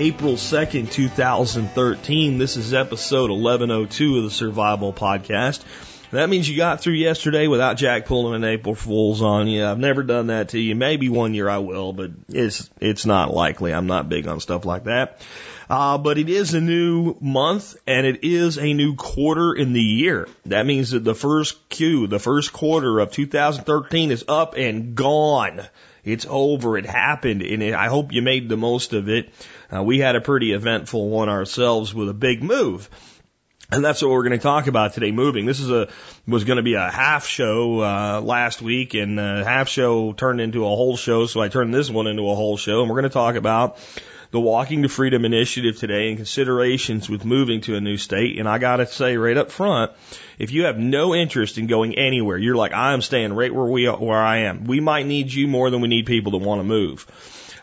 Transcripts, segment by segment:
April 2nd, 2013. This is episode 1102 of the Survival Podcast. That means you got through yesterday without Jack pulling an April Fool's on you. I've never done that to you. Maybe one year I will, but it's it's not likely. I'm not big on stuff like that. Uh, but it is a new month and it is a new quarter in the year. That means that the first Q, the first quarter of 2013 is up and gone. It's over. It happened, and it, I hope you made the most of it. Uh, we had a pretty eventful one ourselves with a big move. And that's what we're going to talk about today. Moving. This is a was going to be a half show uh, last week, and the half show turned into a whole show. So I turned this one into a whole show, and we're going to talk about the Walking to Freedom initiative today and considerations with moving to a new state. And I got to say right up front, if you have no interest in going anywhere, you're like I'm staying right where we where I am. We might need you more than we need people that want to move.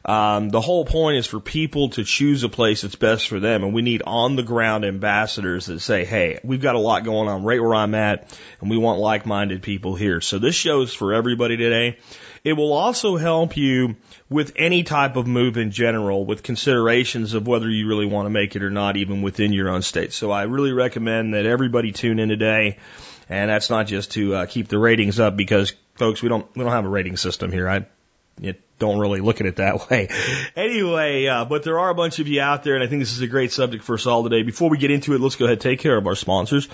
Um, the whole point is for people to choose a place that's best for them, and we need on the ground ambassadors that say, "Hey, we've got a lot going on right where I'm at, and we want like-minded people here." So this show's for everybody today. It will also help you with any type of move in general, with considerations of whether you really want to make it or not, even within your own state. So I really recommend that everybody tune in today. And that's not just to uh, keep the ratings up because folks, we don't we don't have a rating system here. I you don't really look at it that way. Anyway, uh, but there are a bunch of you out there, and I think this is a great subject for us all today. Before we get into it, let's go ahead and take care of our sponsors.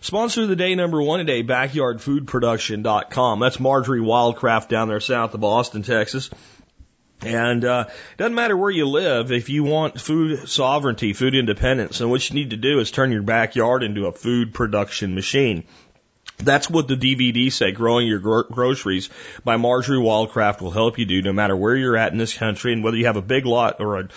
Sponsor of the day number one today, backyardfoodproduction.com. That's Marjorie Wildcraft down there south of Austin, Texas. And uh, it doesn't matter where you live, if you want food sovereignty, food independence, and what you need to do is turn your backyard into a food production machine. That's what the DVD say, Growing Your Gro- Groceries by Marjorie Wildcraft will help you do no matter where you're at in this country and whether you have a big lot or a,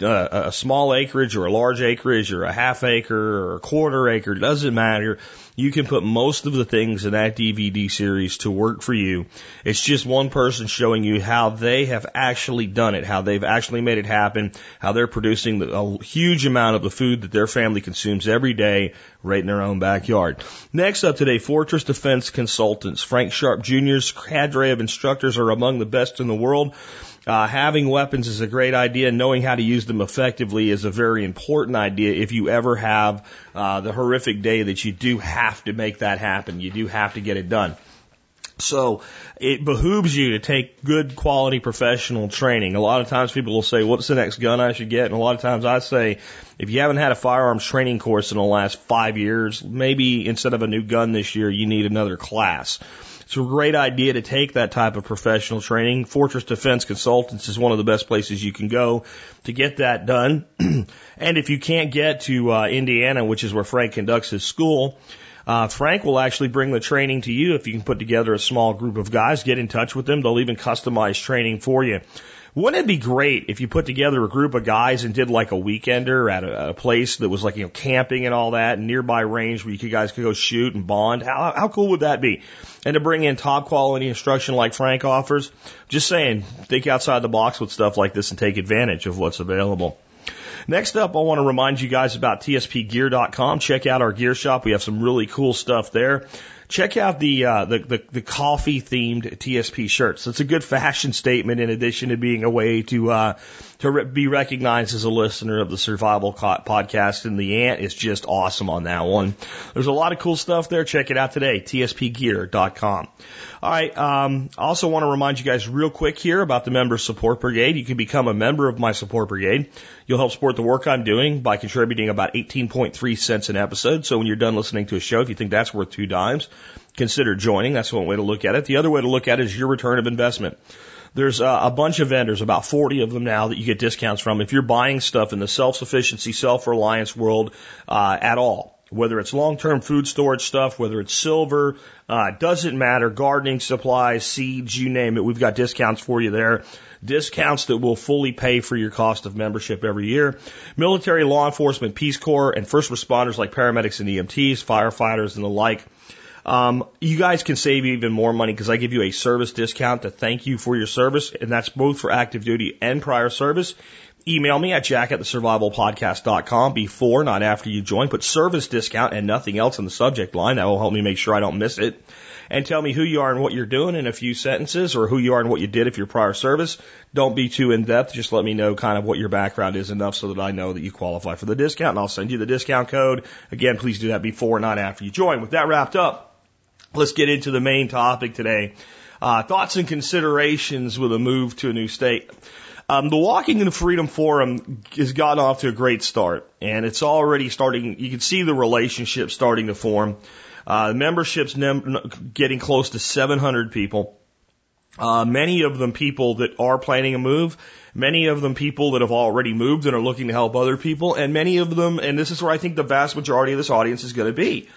a small acreage or a large acreage or a half acre or a quarter acre, doesn't matter. You can put most of the things in that DVD series to work for you. It's just one person showing you how they have actually done it, how they've actually made it happen, how they're producing a huge amount of the food that their family consumes every day right in their own backyard. Next up today, Fortress Defense Consultants. Frank Sharp Jr.'s cadre of instructors are among the best in the world. Uh, having weapons is a great idea. Knowing how to use them effectively is a very important idea if you ever have uh, the horrific day that you do have to make that happen. You do have to get it done. So it behooves you to take good quality professional training. A lot of times people will say, what's the next gun I should get? And a lot of times I say, if you haven't had a firearms training course in the last five years, maybe instead of a new gun this year, you need another class. It's a great idea to take that type of professional training. Fortress Defense Consultants is one of the best places you can go to get that done. and if you can't get to uh, Indiana, which is where Frank conducts his school, uh, Frank will actually bring the training to you if you can put together a small group of guys. Get in touch with them. They'll even customize training for you. Wouldn't it be great if you put together a group of guys and did like a weekender at a, a place that was like, you know, camping and all that, and nearby range where you guys could go shoot and bond? How, how cool would that be? And to bring in top quality instruction like Frank offers, just saying, think outside the box with stuff like this and take advantage of what's available. Next up, I want to remind you guys about tspgear.com. Check out our gear shop. We have some really cool stuff there. Check out the, uh, the, the, the coffee themed TSP shirts. It's a good fashion statement in addition to being a way to, uh, to re- be recognized as a listener of the survival co- podcast. And the ant is just awesome on that one. There's a lot of cool stuff there. Check it out today. tspgear.com. All right. Um, I also want to remind you guys real quick here about the Member Support Brigade. You can become a member of my support brigade. You'll help support the work I'm doing by contributing about 18.3 cents an episode. So when you're done listening to a show, if you think that's worth two dimes, consider joining. That's one way to look at it. The other way to look at it is your return of investment. There's a, a bunch of vendors, about 40 of them now that you get discounts from if you're buying stuff in the self-sufficiency, self-reliance world uh, at all. Whether it's long-term food storage stuff, whether it's silver, uh, doesn't matter, gardening supplies, seeds, you name it, we've got discounts for you there. Discounts that will fully pay for your cost of membership every year. Military, law enforcement, Peace Corps, and first responders like paramedics and EMTs, firefighters and the like. Um, you guys can save even more money because I give you a service discount to thank you for your service, and that's both for active duty and prior service. Email me at jack at the survivalpodcast.com before, not after you join. Put service discount and nothing else in the subject line. That will help me make sure I don't miss it. And tell me who you are and what you're doing in a few sentences or who you are and what you did if you're prior service. Don't be too in depth. Just let me know kind of what your background is enough so that I know that you qualify for the discount and I'll send you the discount code. Again, please do that before, not after you join. With that wrapped up, let's get into the main topic today. Uh, thoughts and considerations with a move to a new state. Um, the Walking in Freedom Forum has gotten off to a great start, and it's already starting. You can see the relationship starting to form. Uh, membership's nem- getting close to 700 people. Uh, many of them people that are planning a move, many of them people that have already moved and are looking to help other people, and many of them, and this is where I think the vast majority of this audience is going to be,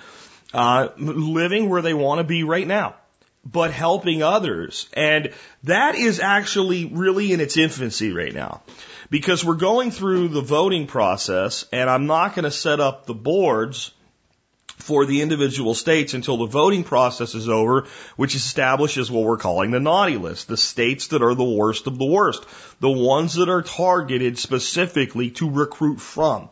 uh, living where they want to be right now but helping others. And that is actually really in its infancy right now because we're going through the voting process and I'm not going to set up the boards for the individual states until the voting process is over, which establishes what we're calling the naughty list, the states that are the worst of the worst, the ones that are targeted specifically to recruit from.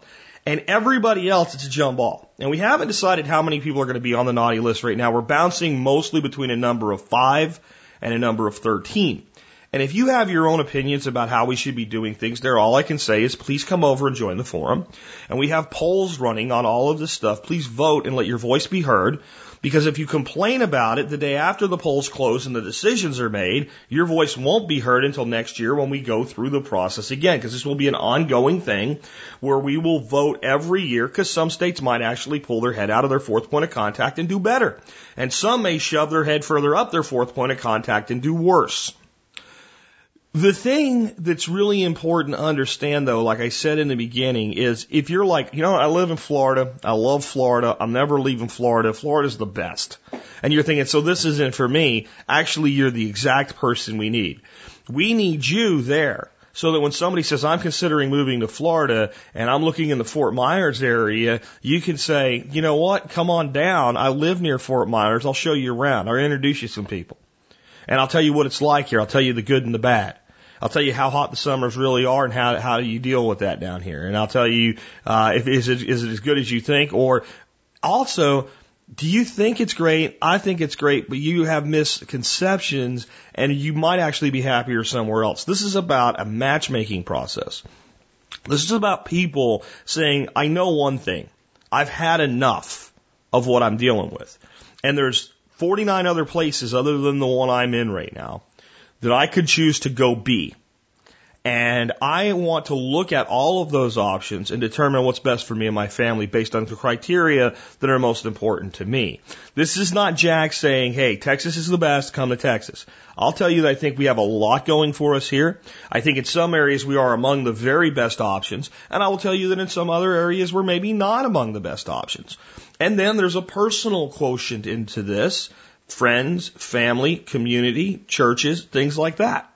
And everybody else, it's a jump ball. And we haven't decided how many people are going to be on the naughty list right now. We're bouncing mostly between a number of five and a number of 13. And if you have your own opinions about how we should be doing things there, all I can say is please come over and join the forum. And we have polls running on all of this stuff. Please vote and let your voice be heard. Because if you complain about it the day after the polls close and the decisions are made, your voice won't be heard until next year when we go through the process again. Because this will be an ongoing thing where we will vote every year because some states might actually pull their head out of their fourth point of contact and do better. And some may shove their head further up their fourth point of contact and do worse. The thing that's really important to understand though, like I said in the beginning, is if you're like, you know, I live in Florida, I love Florida, I'm never leaving Florida, Florida's the best. And you're thinking, so this isn't for me. Actually, you're the exact person we need. We need you there. So that when somebody says, I'm considering moving to Florida and I'm looking in the Fort Myers area, you can say, you know what? Come on down. I live near Fort Myers. I'll show you around. I'll introduce you to some people. And I'll tell you what it's like here. I'll tell you the good and the bad. I'll tell you how hot the summers really are and how how you deal with that down here. And I'll tell you uh, if is it is it as good as you think, or also do you think it's great? I think it's great, but you have misconceptions and you might actually be happier somewhere else. This is about a matchmaking process. This is about people saying, I know one thing. I've had enough of what I'm dealing with. And there's 49 other places other than the one I'm in right now that I could choose to go be. And I want to look at all of those options and determine what's best for me and my family based on the criteria that are most important to me. This is not Jack saying, hey, Texas is the best, come to Texas. I'll tell you that I think we have a lot going for us here. I think in some areas we are among the very best options. And I will tell you that in some other areas we're maybe not among the best options. And then there's a personal quotient into this friends, family, community, churches, things like that.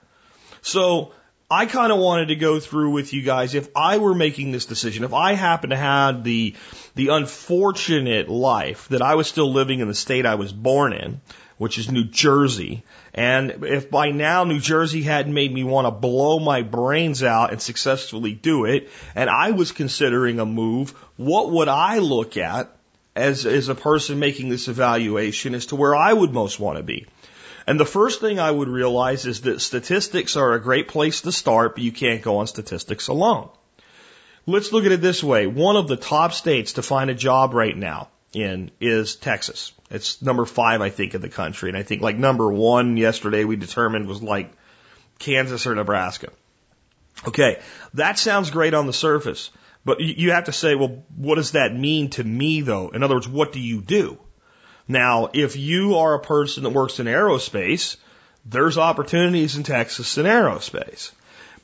So I kind of wanted to go through with you guys if I were making this decision, if I happened to have the the unfortunate life that I was still living in the state I was born in, which is New Jersey, and if by now New Jersey hadn't made me want to blow my brains out and successfully do it, and I was considering a move, what would I look at as, as a person making this evaluation as to where I would most want to be. And the first thing I would realize is that statistics are a great place to start, but you can't go on statistics alone. Let's look at it this way. One of the top states to find a job right now in is Texas. It's number five, I think, in the country. And I think like number one yesterday we determined was like Kansas or Nebraska. Okay. That sounds great on the surface. But you have to say, well, what does that mean to me though? In other words, what do you do? Now, if you are a person that works in aerospace, there's opportunities in Texas in aerospace.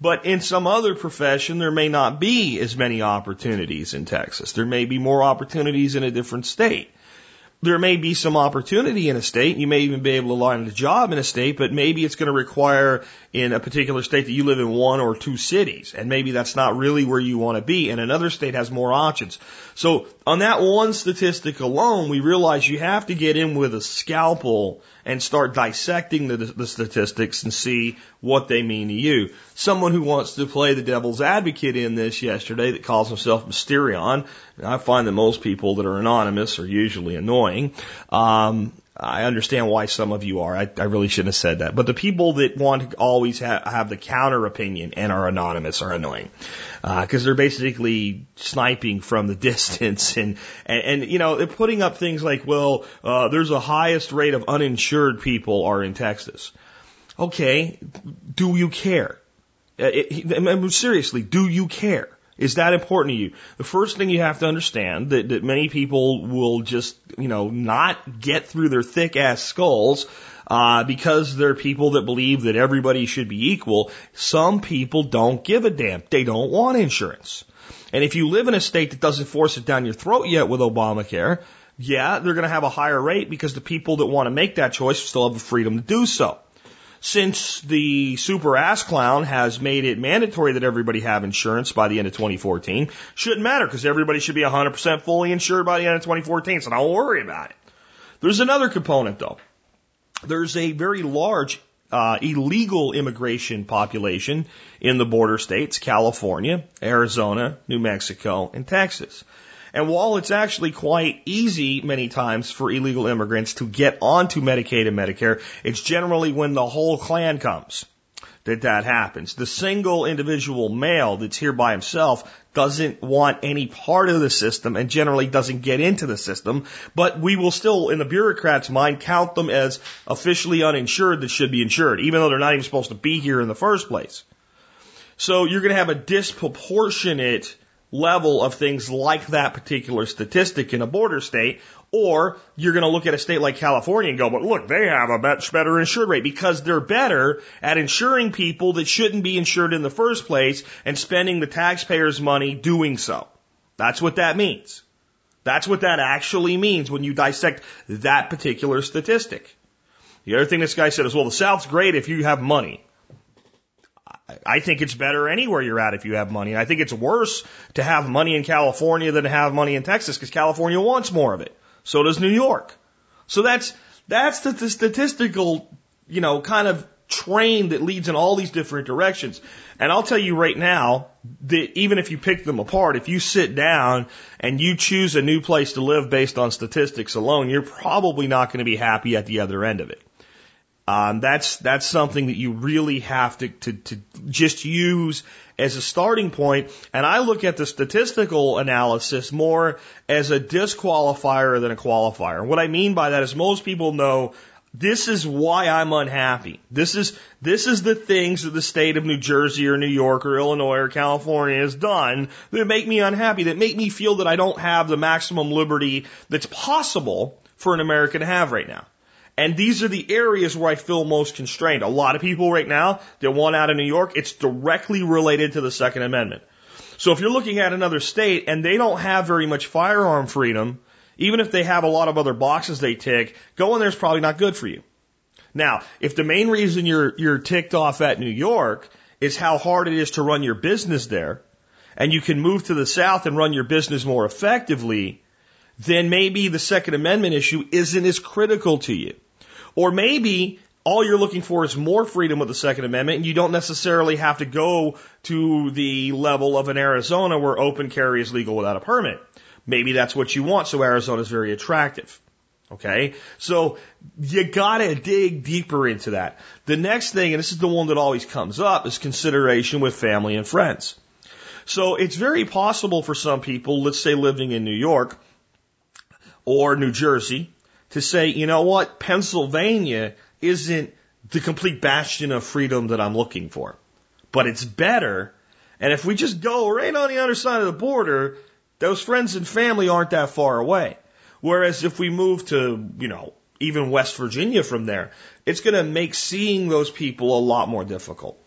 But in some other profession, there may not be as many opportunities in Texas. There may be more opportunities in a different state there may be some opportunity in a state. You may even be able to land a job in a state, but maybe it's going to require in a particular state that you live in one or two cities. And maybe that's not really where you want to be. And another state has more options. So on that one statistic alone, we realize you have to get in with a scalpel and start dissecting the, the statistics and see what they mean to you. Someone who wants to play the devil's advocate in this yesterday that calls himself Mysterion, I find that most people that are anonymous are usually annoying. Um, I understand why some of you are. I, I, really shouldn't have said that. But the people that want to always ha- have the counter opinion and are anonymous are annoying because uh, they're basically sniping from the distance and, and and you know they're putting up things like, well, uh, there's a highest rate of uninsured people are in Texas. Okay, do you care? Uh, it, seriously, do you care? Is that important to you? The first thing you have to understand that, that many people will just, you know, not get through their thick ass skulls uh, because they're people that believe that everybody should be equal. Some people don't give a damn. They don't want insurance. And if you live in a state that doesn't force it down your throat yet with Obamacare, yeah, they're going to have a higher rate because the people that want to make that choice still have the freedom to do so since the super ass clown has made it mandatory that everybody have insurance by the end of 2014, shouldn't matter because everybody should be 100% fully insured by the end of 2014, so don't worry about it. There's another component though. There's a very large uh, illegal immigration population in the border states, California, Arizona, New Mexico, and Texas. And while it's actually quite easy many times for illegal immigrants to get onto Medicaid and Medicare, it's generally when the whole clan comes that that happens. The single individual male that's here by himself doesn't want any part of the system and generally doesn't get into the system, but we will still, in the bureaucrat's mind, count them as officially uninsured that should be insured, even though they're not even supposed to be here in the first place. So you're going to have a disproportionate level of things like that particular statistic in a border state, or you're going to look at a state like California and go, but look, they have a much better insured rate because they're better at insuring people that shouldn't be insured in the first place and spending the taxpayers' money doing so. That's what that means. That's what that actually means when you dissect that particular statistic. The other thing this guy said is, well, the South's great if you have money. I think it's better anywhere you're at if you have money. I think it's worse to have money in California than to have money in Texas because California wants more of it. So does New York. So that's that's the, the statistical, you know, kind of train that leads in all these different directions. And I'll tell you right now that even if you pick them apart, if you sit down and you choose a new place to live based on statistics alone, you're probably not going to be happy at the other end of it. Um, that's that's something that you really have to, to to just use as a starting point. And I look at the statistical analysis more as a disqualifier than a qualifier. What I mean by that is most people know this is why I'm unhappy. This is this is the things that the state of New Jersey or New York or Illinois or California has done that make me unhappy, that make me feel that I don't have the maximum liberty that's possible for an American to have right now. And these are the areas where I feel most constrained. A lot of people right now that want out of New York, it's directly related to the Second Amendment. So if you're looking at another state and they don't have very much firearm freedom, even if they have a lot of other boxes they tick, going there is probably not good for you. Now, if the main reason you're, you're ticked off at New York is how hard it is to run your business there, and you can move to the South and run your business more effectively, then maybe the Second Amendment issue isn't as critical to you. Or maybe all you're looking for is more freedom with the Second Amendment, and you don't necessarily have to go to the level of an Arizona where open carry is legal without a permit. Maybe that's what you want, so Arizona is very attractive. Okay? So you gotta dig deeper into that. The next thing, and this is the one that always comes up, is consideration with family and friends. So it's very possible for some people, let's say living in New York or New Jersey, to say, you know what, Pennsylvania isn't the complete bastion of freedom that I'm looking for, but it's better. And if we just go right on the other side of the border, those friends and family aren't that far away. Whereas if we move to, you know, even West Virginia from there, it's going to make seeing those people a lot more difficult.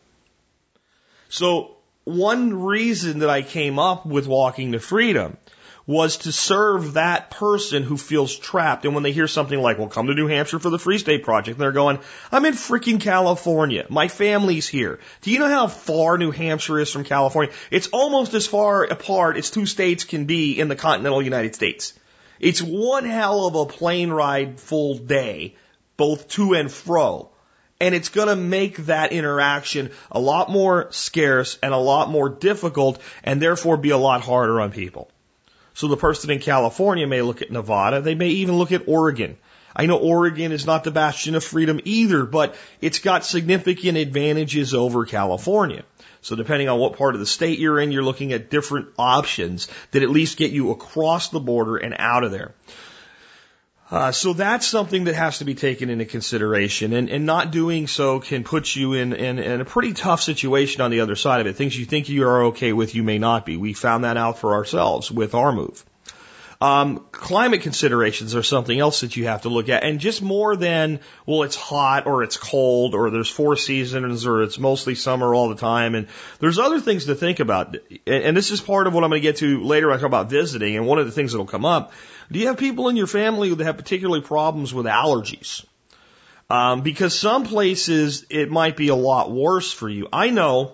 So one reason that I came up with walking to freedom was to serve that person who feels trapped. And when they hear something like, well, come to New Hampshire for the Free State Project, they're going, I'm in freaking California. My family's here. Do you know how far New Hampshire is from California? It's almost as far apart as two states can be in the continental United States. It's one hell of a plane ride full day, both to and fro. And it's going to make that interaction a lot more scarce and a lot more difficult and therefore be a lot harder on people. So the person in California may look at Nevada. They may even look at Oregon. I know Oregon is not the bastion of freedom either, but it's got significant advantages over California. So depending on what part of the state you're in, you're looking at different options that at least get you across the border and out of there. Uh, so that's something that has to be taken into consideration, and, and not doing so can put you in, in, in a pretty tough situation on the other side of it. Things you think you are okay with, you may not be. We found that out for ourselves with our move. Um, climate considerations are something else that you have to look at, and just more than well, it's hot or it's cold or there's four seasons or it's mostly summer all the time, and there's other things to think about. And, and this is part of what I'm going to get to later. I talk about visiting, and one of the things that'll come up do you have people in your family that have particularly problems with allergies? Um, because some places it might be a lot worse for you. I know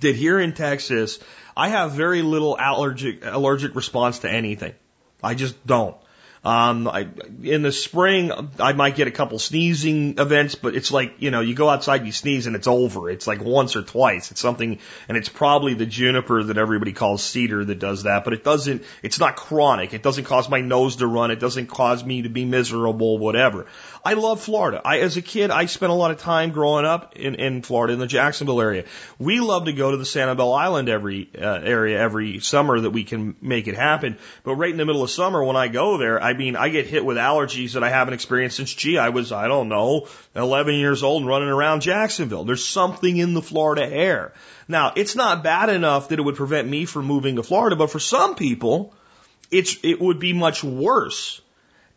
that here in Texas, I have very little allergic allergic response to anything. I just don't. Um, I, in the spring, I might get a couple sneezing events, but it's like, you know, you go outside, you sneeze and it's over. It's like once or twice. It's something, and it's probably the juniper that everybody calls cedar that does that, but it doesn't, it's not chronic. It doesn't cause my nose to run. It doesn't cause me to be miserable, whatever. I love Florida. I, as a kid, I spent a lot of time growing up in, in Florida, in the Jacksonville area. We love to go to the Sanibel Island every uh, area every summer that we can make it happen. But right in the middle of summer, when I go there, I mean, I get hit with allergies that I haven't experienced since, gee, I was, I don't know, 11 years old and running around Jacksonville. There's something in the Florida air. Now, it's not bad enough that it would prevent me from moving to Florida, but for some people, it's, it would be much worse.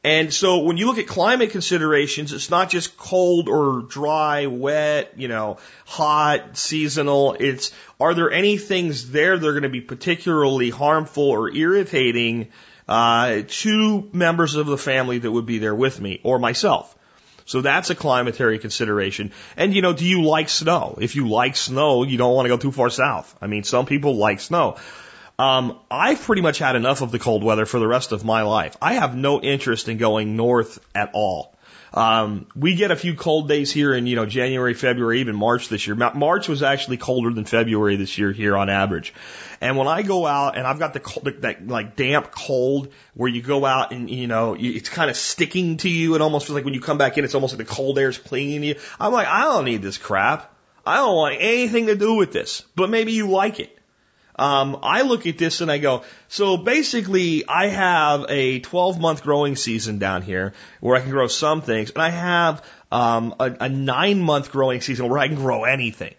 And so when you look at climate considerations, it's not just cold or dry, wet, you know, hot, seasonal. It's, are there any things there that are going to be particularly harmful or irritating, uh, to members of the family that would be there with me or myself? So that's a climatary consideration. And you know, do you like snow? If you like snow, you don't want to go too far south. I mean, some people like snow. Um, I've pretty much had enough of the cold weather for the rest of my life. I have no interest in going north at all. Um, we get a few cold days here in, you know, January, February, even March this year. March was actually colder than February this year here on average. And when I go out and I've got the cold, that like damp cold where you go out and, you know, it's kind of sticking to you. It almost feels like when you come back in, it's almost like the cold air is clinging to you. I'm like, I don't need this crap. I don't want anything to do with this, but maybe you like it. Um, I look at this and I go, so basically I have a 12 month growing season down here where I can grow some things and I have, um, a, a nine month growing season where I can grow anything.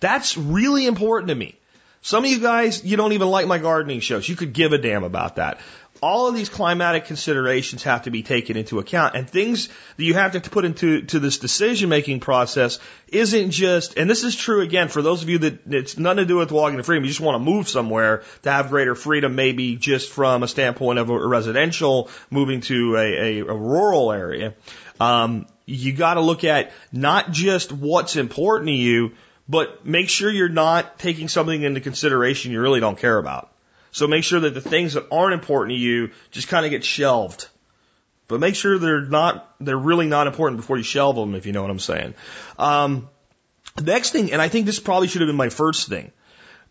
That's really important to me. Some of you guys, you don't even like my gardening shows. You could give a damn about that all of these climatic considerations have to be taken into account. And things that you have to put into to this decision making process isn't just and this is true again for those of you that it's nothing to do with walking to freedom. You just want to move somewhere to have greater freedom maybe just from a standpoint of a residential moving to a, a, a rural area. Um, you got to look at not just what's important to you but make sure you're not taking something into consideration you really don't care about so make sure that the things that aren't important to you just kind of get shelved. But make sure they're not, they're really not important before you shelve them, if you know what I'm saying. Um, next thing, and I think this probably should have been my first thing.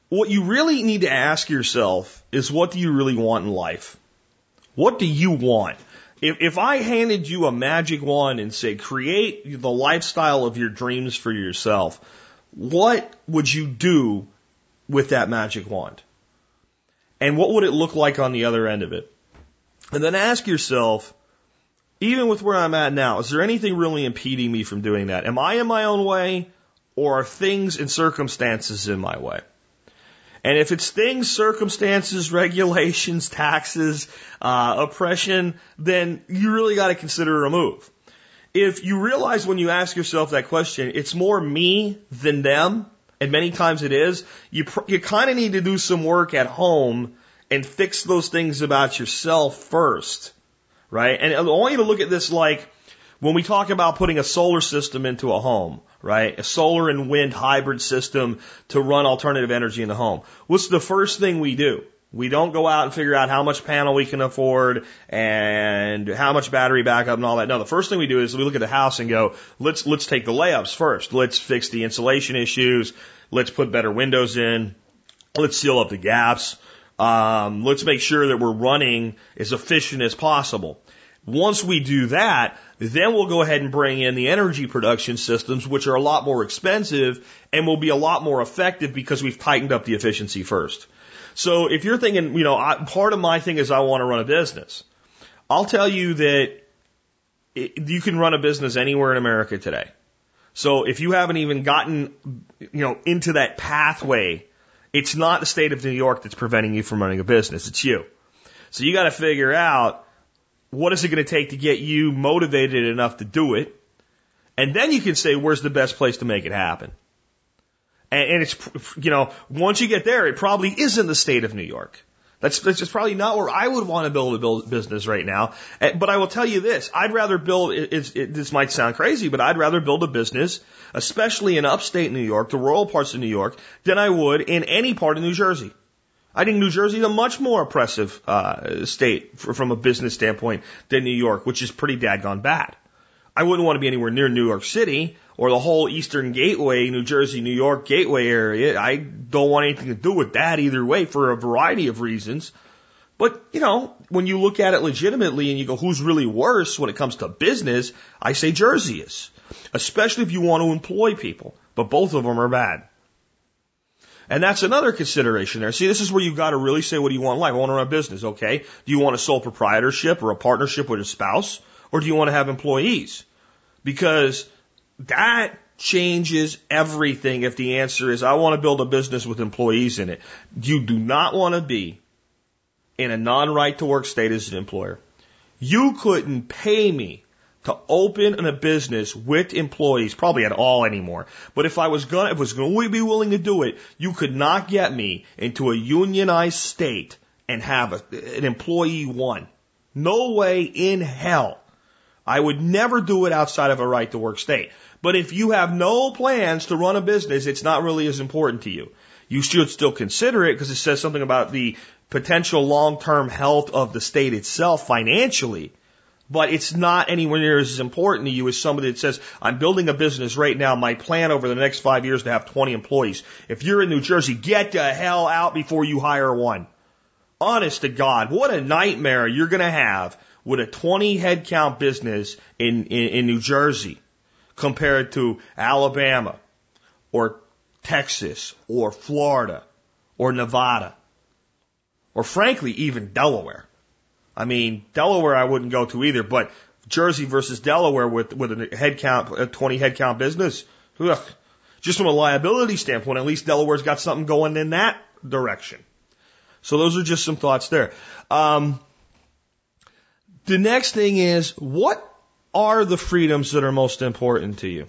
What you really need to ask yourself is what do you really want in life? What do you want? If, if I handed you a magic wand and say, create the lifestyle of your dreams for yourself, what would you do with that magic wand? And what would it look like on the other end of it? And then ask yourself, even with where I'm at now, is there anything really impeding me from doing that? Am I in my own way or are things and circumstances in my way? And if it's things, circumstances, regulations, taxes, uh, oppression, then you really got to consider a move. If you realize when you ask yourself that question, it's more me than them, and many times it is, you, pr- you kind of need to do some work at home and fix those things about yourself first, right? And I want you to look at this like when we talk about putting a solar system into a home, right? A solar and wind hybrid system to run alternative energy in the home. What's the first thing we do? We don't go out and figure out how much panel we can afford and how much battery backup and all that. No, the first thing we do is we look at the house and go, let's, let's take the layups first. Let's fix the insulation issues. Let's put better windows in. Let's seal up the gaps. Um, let's make sure that we're running as efficient as possible. Once we do that, then we'll go ahead and bring in the energy production systems, which are a lot more expensive and will be a lot more effective because we've tightened up the efficiency first. So if you're thinking, you know, I, part of my thing is I want to run a business. I'll tell you that it, you can run a business anywhere in America today. So if you haven't even gotten, you know, into that pathway, it's not the state of New York that's preventing you from running a business. It's you. So you got to figure out what is it going to take to get you motivated enough to do it? And then you can say, where's the best place to make it happen? And, and it's, you know, once you get there, it probably isn't the state of New York. That's, that's just probably not where I would want to build a build business right now. But I will tell you this, I'd rather build, it, it, this might sound crazy, but I'd rather build a business, especially in upstate New York, the rural parts of New York, than I would in any part of New Jersey. I think New Jersey is a much more oppressive uh, state for, from a business standpoint than New York, which is pretty dadgone bad. I wouldn't want to be anywhere near New York City or the whole Eastern Gateway, New Jersey, New York Gateway area. I don't want anything to do with that either way for a variety of reasons. But, you know, when you look at it legitimately and you go, who's really worse when it comes to business, I say Jersey is. Especially if you want to employ people. But both of them are bad. And that's another consideration there. See, this is where you've got to really say, what do you want in life? I want to run a business, okay? Do you want a sole proprietorship or a partnership with a spouse? Or do you want to have employees? Because that changes everything if the answer is, I want to build a business with employees in it. You do not want to be in a non-right to work state as an employer. You couldn't pay me to open a business with employees, probably at all anymore. But if I was gonna, if I was going to be willing to do it, you could not get me into a unionized state and have a, an employee one. No way in hell. I would never do it outside of a right to work state. But if you have no plans to run a business, it's not really as important to you. You should still consider it because it says something about the potential long-term health of the state itself financially but it's not anywhere near as important to you as somebody that says, I'm building a business right now. My plan over the next five years to have 20 employees. If you're in New Jersey, get the hell out before you hire one. Honest to God, what a nightmare you're going to have with a 20 headcount business in, in, in New Jersey compared to Alabama or Texas or Florida or Nevada or frankly even Delaware. I mean, Delaware I wouldn't go to either, but Jersey versus Delaware with, with a head count, a 20 head count business, ugh. just from a liability standpoint, at least Delaware's got something going in that direction. So those are just some thoughts there. Um, the next thing is, what are the freedoms that are most important to you?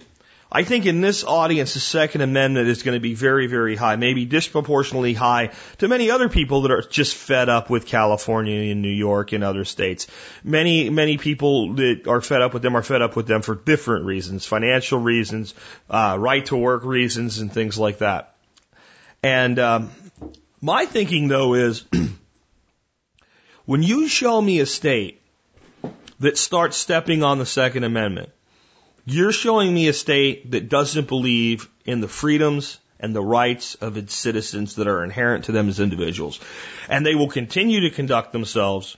I think in this audience, the Second Amendment is going to be very, very high, maybe disproportionately high to many other people that are just fed up with California and New York and other states. Many, many people that are fed up with them are fed up with them for different reasons, financial reasons, uh, right to work reasons, and things like that. And um, my thinking, though, is when you show me a state that starts stepping on the Second Amendment, you're showing me a state that doesn't believe in the freedoms and the rights of its citizens that are inherent to them as individuals. And they will continue to conduct themselves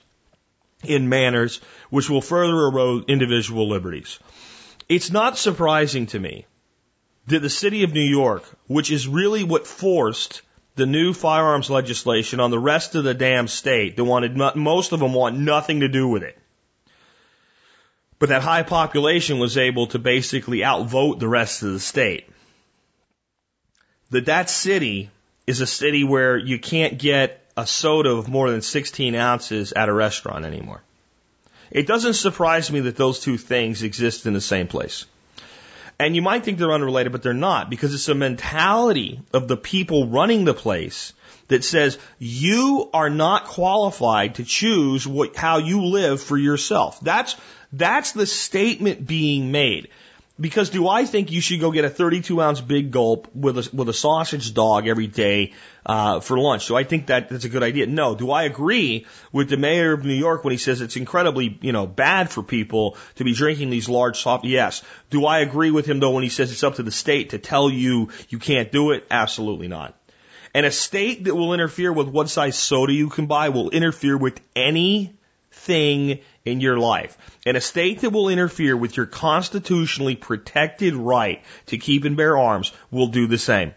in manners which will further erode individual liberties. It's not surprising to me that the city of New York, which is really what forced the new firearms legislation on the rest of the damn state, that wanted most of them want nothing to do with it. But that high population was able to basically outvote the rest of the state. That that city is a city where you can't get a soda of more than 16 ounces at a restaurant anymore. It doesn't surprise me that those two things exist in the same place. And you might think they're unrelated, but they're not because it's a mentality of the people running the place that says you are not qualified to choose what, how you live for yourself. That's, that's the statement being made. Because do I think you should go get a 32 ounce big gulp with a, with a sausage dog every day uh, for lunch? Do I think that that's a good idea? No. Do I agree with the mayor of New York when he says it's incredibly you know bad for people to be drinking these large soft? Yes. Do I agree with him though when he says it's up to the state to tell you you can't do it? Absolutely not. And a state that will interfere with what size soda you can buy will interfere with anything in your life. And a state that will interfere with your constitutionally protected right to keep and bear arms will do the same.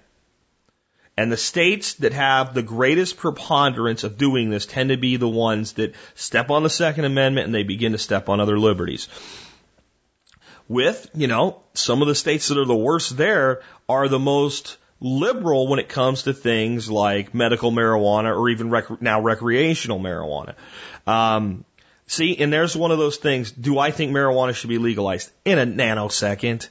And the states that have the greatest preponderance of doing this tend to be the ones that step on the Second Amendment and they begin to step on other liberties. With, you know, some of the states that are the worst there are the most liberal when it comes to things like medical marijuana or even rec- now recreational marijuana. Um, See, and there's one of those things. Do I think marijuana should be legalized? In a nanosecond.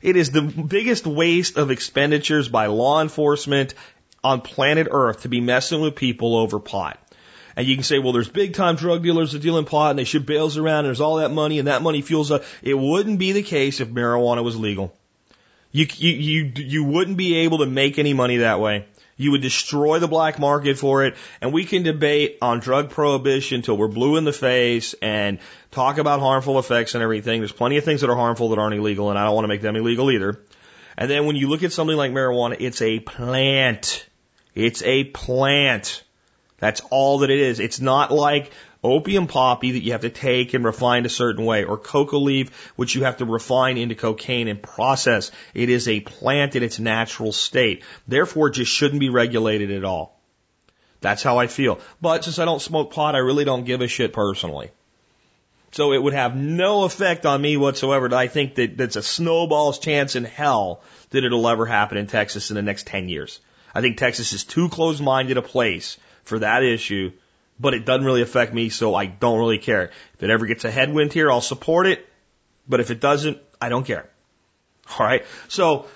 It is the biggest waste of expenditures by law enforcement on planet Earth to be messing with people over pot. And you can say, well, there's big time drug dealers that deal in pot and they ship bales around and there's all that money and that money fuels up. It wouldn't be the case if marijuana was legal. You, you, you, you wouldn't be able to make any money that way. You would destroy the black market for it. And we can debate on drug prohibition till we're blue in the face and talk about harmful effects and everything. There's plenty of things that are harmful that aren't illegal, and I don't want to make them illegal either. And then when you look at something like marijuana, it's a plant. It's a plant. That's all that it is. It's not like opium poppy that you have to take and refine a certain way, or coca leaf, which you have to refine into cocaine and process. It is a plant in its natural state. Therefore, it just shouldn't be regulated at all. That's how I feel. But since I don't smoke pot, I really don't give a shit personally. So it would have no effect on me whatsoever. I think that that's a snowball's chance in hell that it'll ever happen in Texas in the next 10 years. I think Texas is too close-minded a place for that issue but it doesn't really affect me, so I don't really care. If it ever gets a headwind here, I'll support it, but if it doesn't, I don't care. All right. So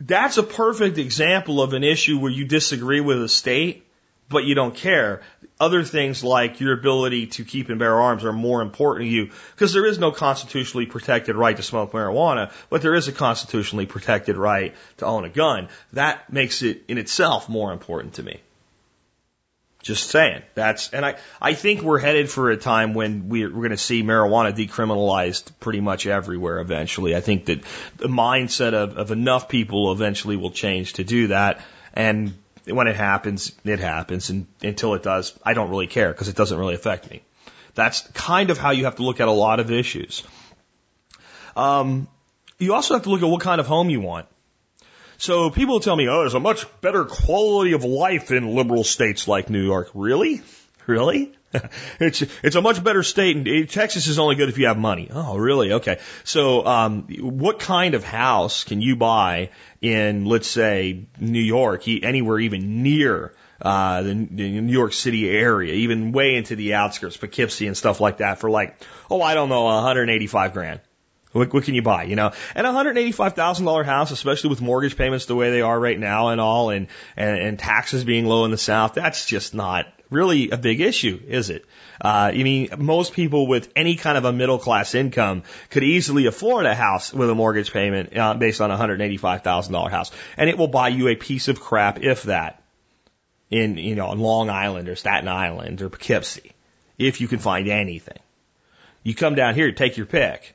that's a perfect example of an issue where you disagree with a state, but you don't care. Other things like your ability to keep and bear arms are more important to you because there is no constitutionally protected right to smoke marijuana, but there is a constitutionally protected right to own a gun. That makes it in itself more important to me. Just saying. That's and I I think we're headed for a time when we're, we're going to see marijuana decriminalized pretty much everywhere eventually. I think that the mindset of, of enough people eventually will change to do that. And when it happens, it happens. And until it does, I don't really care because it doesn't really affect me. That's kind of how you have to look at a lot of issues. Um, you also have to look at what kind of home you want. So people tell me, oh, there's a much better quality of life in liberal states like New York. Really? Really? it's it's a much better state. And Texas is only good if you have money. Oh, really? Okay. So, um, what kind of house can you buy in, let's say, New York, anywhere even near uh, the, the New York City area, even way into the outskirts, Poughkeepsie and stuff like that, for like, oh, I don't know, 185 grand. What, what can you buy? You know, and a hundred eighty-five thousand dollar house, especially with mortgage payments the way they are right now and all, and, and and taxes being low in the South, that's just not really a big issue, is it? Uh, I mean, most people with any kind of a middle class income could easily afford a house with a mortgage payment uh, based on a hundred eighty-five thousand dollar house, and it will buy you a piece of crap if that in you know on Long Island or Staten Island or Poughkeepsie, if you can find anything. You come down here, take your pick.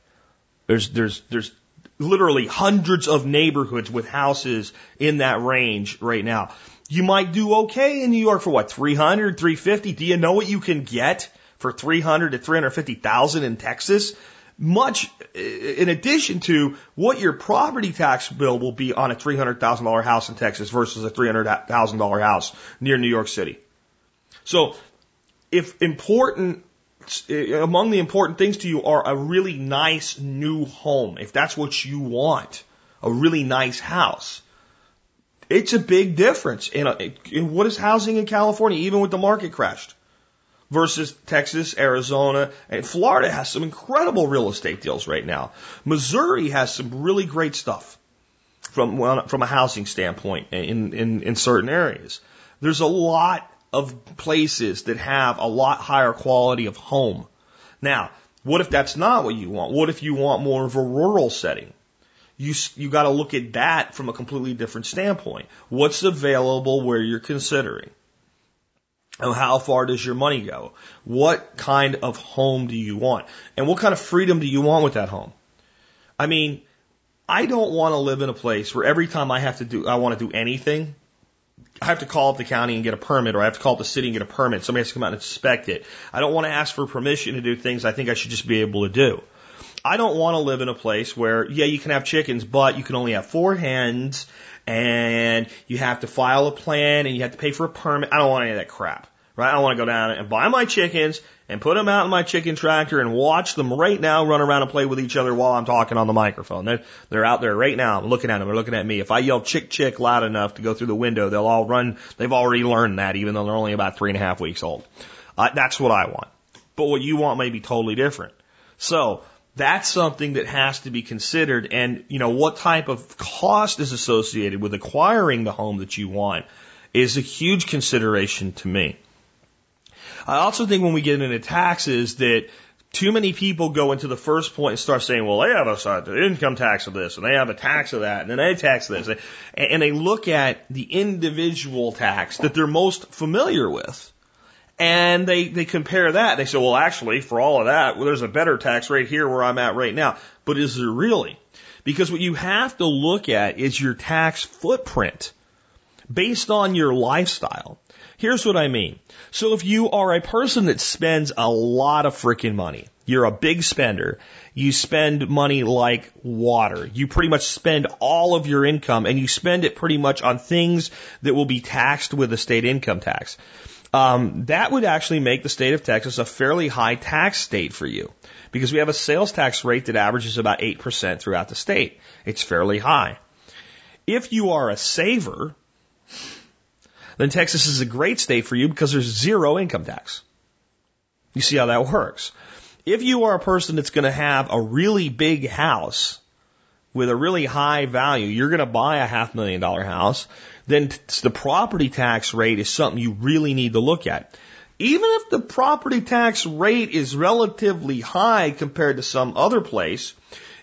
There's, there's, there's literally hundreds of neighborhoods with houses in that range right now. You might do okay in New York for what, 300, 350? Do you know what you can get for 300 to 350,000 in Texas? Much in addition to what your property tax bill will be on a $300,000 house in Texas versus a $300,000 house near New York City. So if important among the important things to you are a really nice new home. If that's what you want, a really nice house. It's a big difference in, a, in what is housing in California, even with the market crashed. versus Texas, Arizona, and Florida has some incredible real estate deals right now. Missouri has some really great stuff from from a housing standpoint in, in in certain areas. There's a lot of places that have a lot higher quality of home. Now, what if that's not what you want? What if you want more of a rural setting? You you got to look at that from a completely different standpoint. What's available where you're considering? And how far does your money go? What kind of home do you want? And what kind of freedom do you want with that home? I mean, I don't want to live in a place where every time I have to do, I want to do anything, I have to call up the county and get a permit, or I have to call up the city and get a permit. Somebody has to come out and inspect it. I don't want to ask for permission to do things I think I should just be able to do. I don't want to live in a place where, yeah, you can have chickens, but you can only have four hens, and you have to file a plan, and you have to pay for a permit. I don't want any of that crap right? I want to go down and buy my chickens and put them out in my chicken tractor and watch them right now run around and play with each other while I'm talking on the microphone. They're, they're out there right now. I'm looking at them. They're looking at me. If I yell chick chick loud enough to go through the window, they'll all run. They've already learned that even though they're only about three and a half weeks old. Uh, that's what I want. But what you want may be totally different. So that's something that has to be considered. And, you know, what type of cost is associated with acquiring the home that you want is a huge consideration to me. I also think when we get into taxes that too many people go into the first point and start saying, well, they have a uh, income tax of this and they have a tax of that and then they tax this. And they look at the individual tax that they're most familiar with. And they, they compare that. They say, well, actually, for all of that, well, there's a better tax rate here where I'm at right now. But is there really? Because what you have to look at is your tax footprint based on your lifestyle. Here's what I mean. So if you are a person that spends a lot of freaking money, you're a big spender, you spend money like water. You pretty much spend all of your income and you spend it pretty much on things that will be taxed with a state income tax. Um, that would actually make the state of Texas a fairly high tax state for you because we have a sales tax rate that averages about 8% throughout the state. It's fairly high. If you are a saver, then Texas is a great state for you because there's zero income tax. You see how that works. If you are a person that's going to have a really big house with a really high value, you're going to buy a half million dollar house, then the property tax rate is something you really need to look at. Even if the property tax rate is relatively high compared to some other place,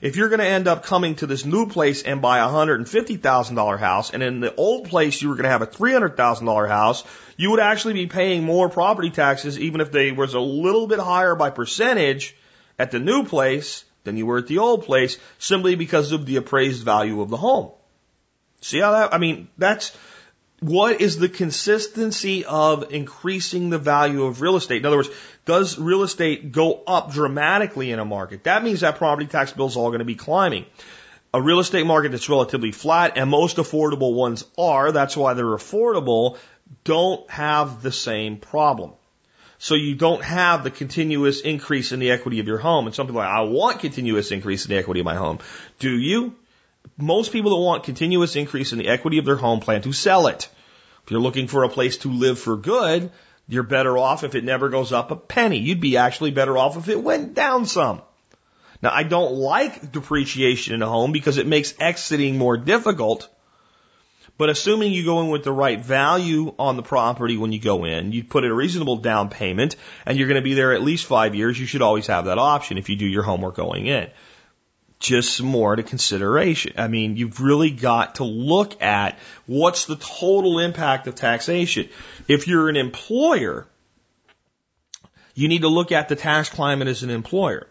if you're going to end up coming to this new place and buy a $150,000 house, and in the old place you were going to have a $300,000 house, you would actually be paying more property taxes, even if they was a little bit higher by percentage at the new place than you were at the old place, simply because of the appraised value of the home. See how that, I mean, that's, what is the consistency of increasing the value of real estate? In other words, does real estate go up dramatically in a market? That means that property tax bills are all going to be climbing. A real estate market that's relatively flat and most affordable ones are, that's why they're affordable, don't have the same problem. So you don't have the continuous increase in the equity of your home. And some people are like, I want continuous increase in the equity of my home. Do you? Most people that want continuous increase in the equity of their home plan to sell it. If you're looking for a place to live for good, you're better off if it never goes up a penny. You'd be actually better off if it went down some. Now, I don't like depreciation in a home because it makes exiting more difficult. But assuming you go in with the right value on the property when you go in, you put in a reasonable down payment, and you're going to be there at least five years, you should always have that option if you do your homework going in just some more to consideration. I mean, you've really got to look at what's the total impact of taxation. If you're an employer, you need to look at the tax climate as an employer.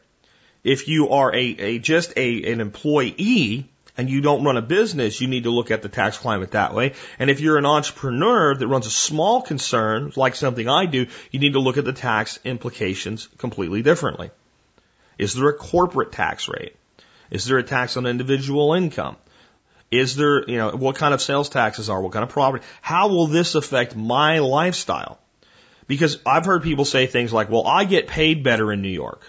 If you are a, a just a, an employee and you don't run a business, you need to look at the tax climate that way. And if you're an entrepreneur that runs a small concern, like something I do, you need to look at the tax implications completely differently. Is there a corporate tax rate? Is there a tax on individual income? Is there, you know, what kind of sales taxes are? What kind of property? How will this affect my lifestyle? Because I've heard people say things like, well, I get paid better in New York.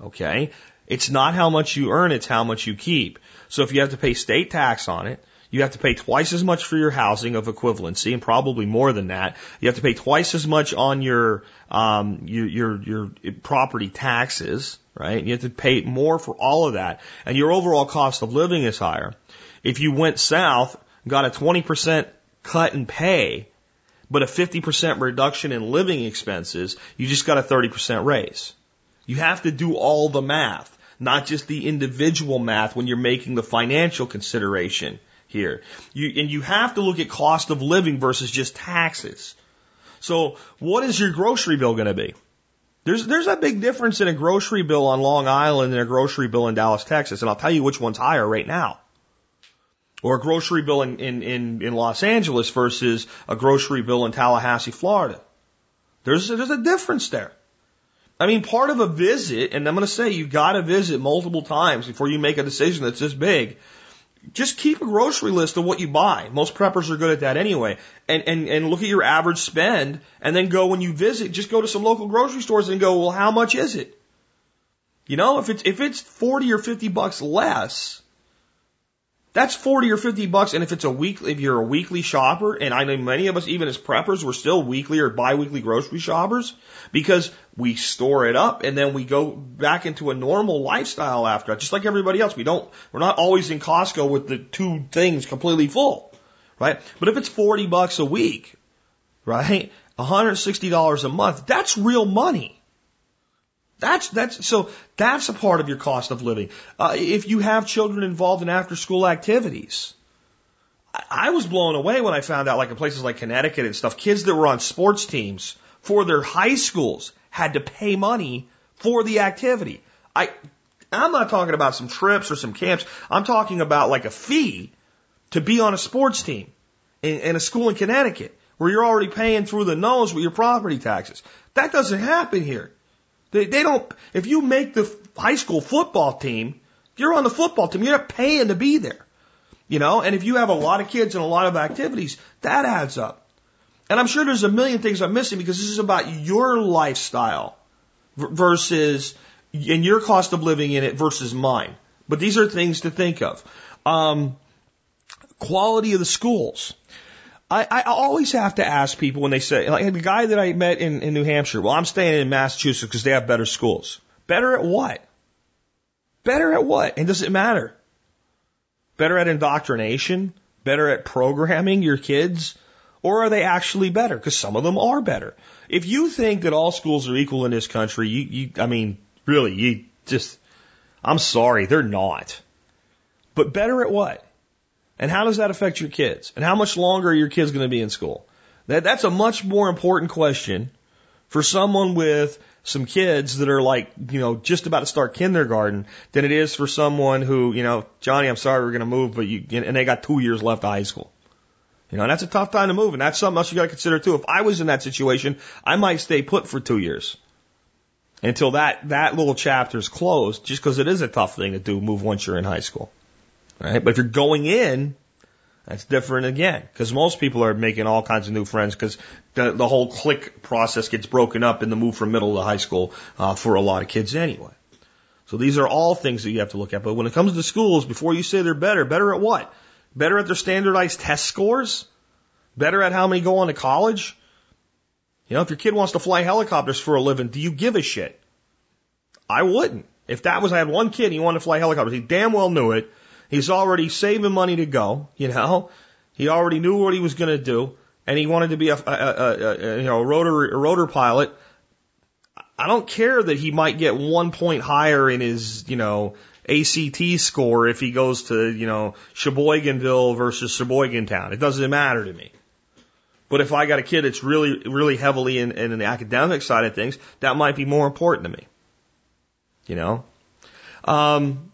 Okay. It's not how much you earn, it's how much you keep. So if you have to pay state tax on it, You have to pay twice as much for your housing of equivalency, and probably more than that. You have to pay twice as much on your um, your, your your property taxes, right? You have to pay more for all of that, and your overall cost of living is higher. If you went south, got a 20% cut in pay, but a 50% reduction in living expenses, you just got a 30% raise. You have to do all the math, not just the individual math when you're making the financial consideration here. You, and you have to look at cost of living versus just taxes. So what is your grocery bill going to be? There's, there's a big difference in a grocery bill on Long Island and a grocery bill in Dallas, Texas. And I'll tell you which one's higher right now. Or a grocery bill in, in, in, in Los Angeles versus a grocery bill in Tallahassee, Florida. There's, there's a difference there. I mean, part of a visit, and I'm going to say you've got to visit multiple times before you make a decision that's this big, just keep a grocery list of what you buy. Most preppers are good at that anyway. And, and, and look at your average spend and then go when you visit, just go to some local grocery stores and go, well, how much is it? You know, if it's, if it's 40 or 50 bucks less, that's 40 or 50 bucks. And if it's a week, if you're a weekly shopper, and I know many of us, even as preppers, we're still weekly or biweekly grocery shoppers because we store it up and then we go back into a normal lifestyle after that, just like everybody else. We don't, we're not always in Costco with the two things completely full, right? But if it's 40 bucks a week, right? $160 a month, that's real money. That's that's so that's a part of your cost of living. Uh, if you have children involved in after school activities, I, I was blown away when I found out, like in places like Connecticut and stuff, kids that were on sports teams for their high schools had to pay money for the activity. I I'm not talking about some trips or some camps. I'm talking about like a fee to be on a sports team in, in a school in Connecticut where you're already paying through the nose with your property taxes. That doesn't happen here. They, they don't, if you make the high school football team, you're on the football team, you're not paying to be there. You know, and if you have a lot of kids and a lot of activities, that adds up. And I'm sure there's a million things I'm missing because this is about your lifestyle versus, and your cost of living in it versus mine. But these are things to think of. Um, quality of the schools. I, I always have to ask people when they say, like the guy that I met in, in New Hampshire, well, I'm staying in Massachusetts because they have better schools. Better at what? Better at what? And does it matter? Better at indoctrination? Better at programming your kids? Or are they actually better? Because some of them are better. If you think that all schools are equal in this country, you, you, I mean, really, you just, I'm sorry, they're not. But better at what? And how does that affect your kids? And how much longer are your kids going to be in school? That, that's a much more important question for someone with some kids that are like, you know, just about to start kindergarten than it is for someone who, you know, Johnny, I'm sorry we're going to move, but you, and they got two years left of high school. You know, and that's a tough time to move, and that's something else you got to consider too. If I was in that situation, I might stay put for two years until that that little chapter is closed, just because it is a tough thing to do, move once you're in high school. Right? But if you're going in, that's different again. Because most people are making all kinds of new friends because the, the whole click process gets broken up in the move from middle to high school uh, for a lot of kids anyway. So these are all things that you have to look at. But when it comes to schools, before you say they're better, better at what? Better at their standardized test scores? Better at how many go on to college? You know, if your kid wants to fly helicopters for a living, do you give a shit? I wouldn't. If that was, I had one kid, and he wanted to fly helicopters. He damn well knew it. He's already saving money to go, you know. He already knew what he was going to do, and he wanted to be a, a, a, a you know a rotor a rotor pilot. I don't care that he might get one point higher in his you know ACT score if he goes to you know Sheboyganville versus Sheboygantown. It doesn't matter to me. But if I got a kid that's really really heavily in, in the academic side of things, that might be more important to me. You know. Um,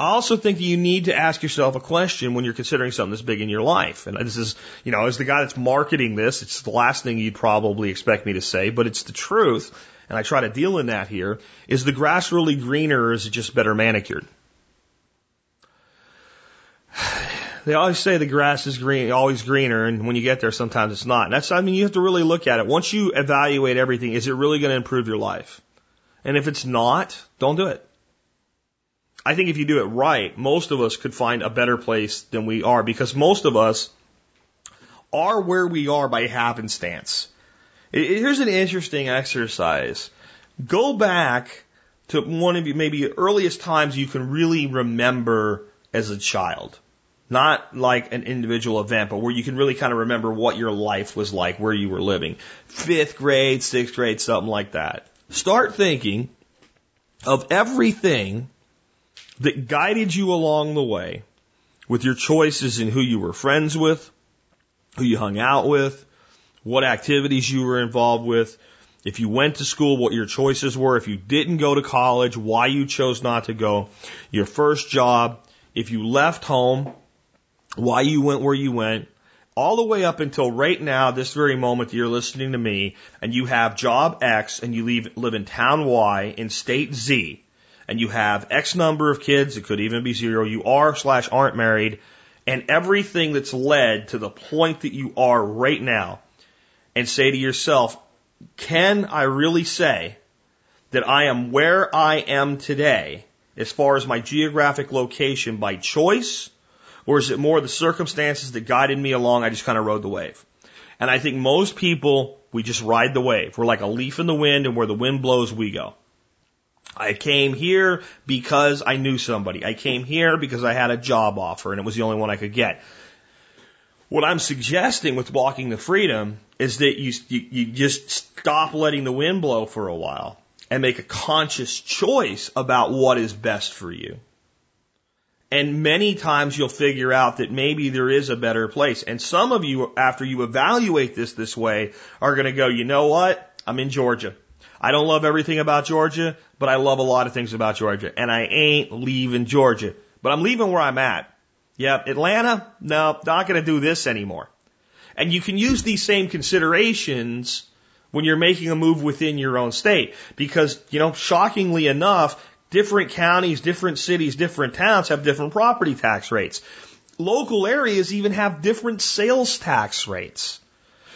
I also think that you need to ask yourself a question when you're considering something this big in your life. And this is, you know, as the guy that's marketing this, it's the last thing you'd probably expect me to say, but it's the truth. And I try to deal in that here. Is the grass really greener or is it just better manicured? They always say the grass is green, always greener, and when you get there, sometimes it's not. And that's, I mean, you have to really look at it. Once you evaluate everything, is it really going to improve your life? And if it's not, don't do it. I think if you do it right, most of us could find a better place than we are because most of us are where we are by happenstance. Here's an interesting exercise. Go back to one of maybe earliest times you can really remember as a child. Not like an individual event, but where you can really kind of remember what your life was like, where you were living. Fifth grade, sixth grade, something like that. Start thinking of everything that guided you along the way with your choices in who you were friends with, who you hung out with, what activities you were involved with, if you went to school, what your choices were, if you didn't go to college, why you chose not to go, your first job, if you left home, why you went where you went, all the way up until right now, this very moment you're listening to me, and you have job X and you leave, live in town Y in state Z, and you have X number of kids, it could even be zero, you are slash aren't married, and everything that's led to the point that you are right now, and say to yourself, can I really say that I am where I am today as far as my geographic location by choice? Or is it more the circumstances that guided me along? I just kind of rode the wave. And I think most people, we just ride the wave. We're like a leaf in the wind and where the wind blows, we go. I came here because I knew somebody. I came here because I had a job offer and it was the only one I could get. What I'm suggesting with walking the freedom is that you, you, you just stop letting the wind blow for a while and make a conscious choice about what is best for you. And many times you'll figure out that maybe there is a better place. And some of you, after you evaluate this this way, are going to go, you know what? I'm in Georgia. I don't love everything about Georgia, but I love a lot of things about Georgia. And I ain't leaving Georgia. But I'm leaving where I'm at. Yep, Atlanta, no, not going to do this anymore. And you can use these same considerations when you're making a move within your own state. Because, you know, shockingly enough, different counties, different cities, different towns have different property tax rates. Local areas even have different sales tax rates.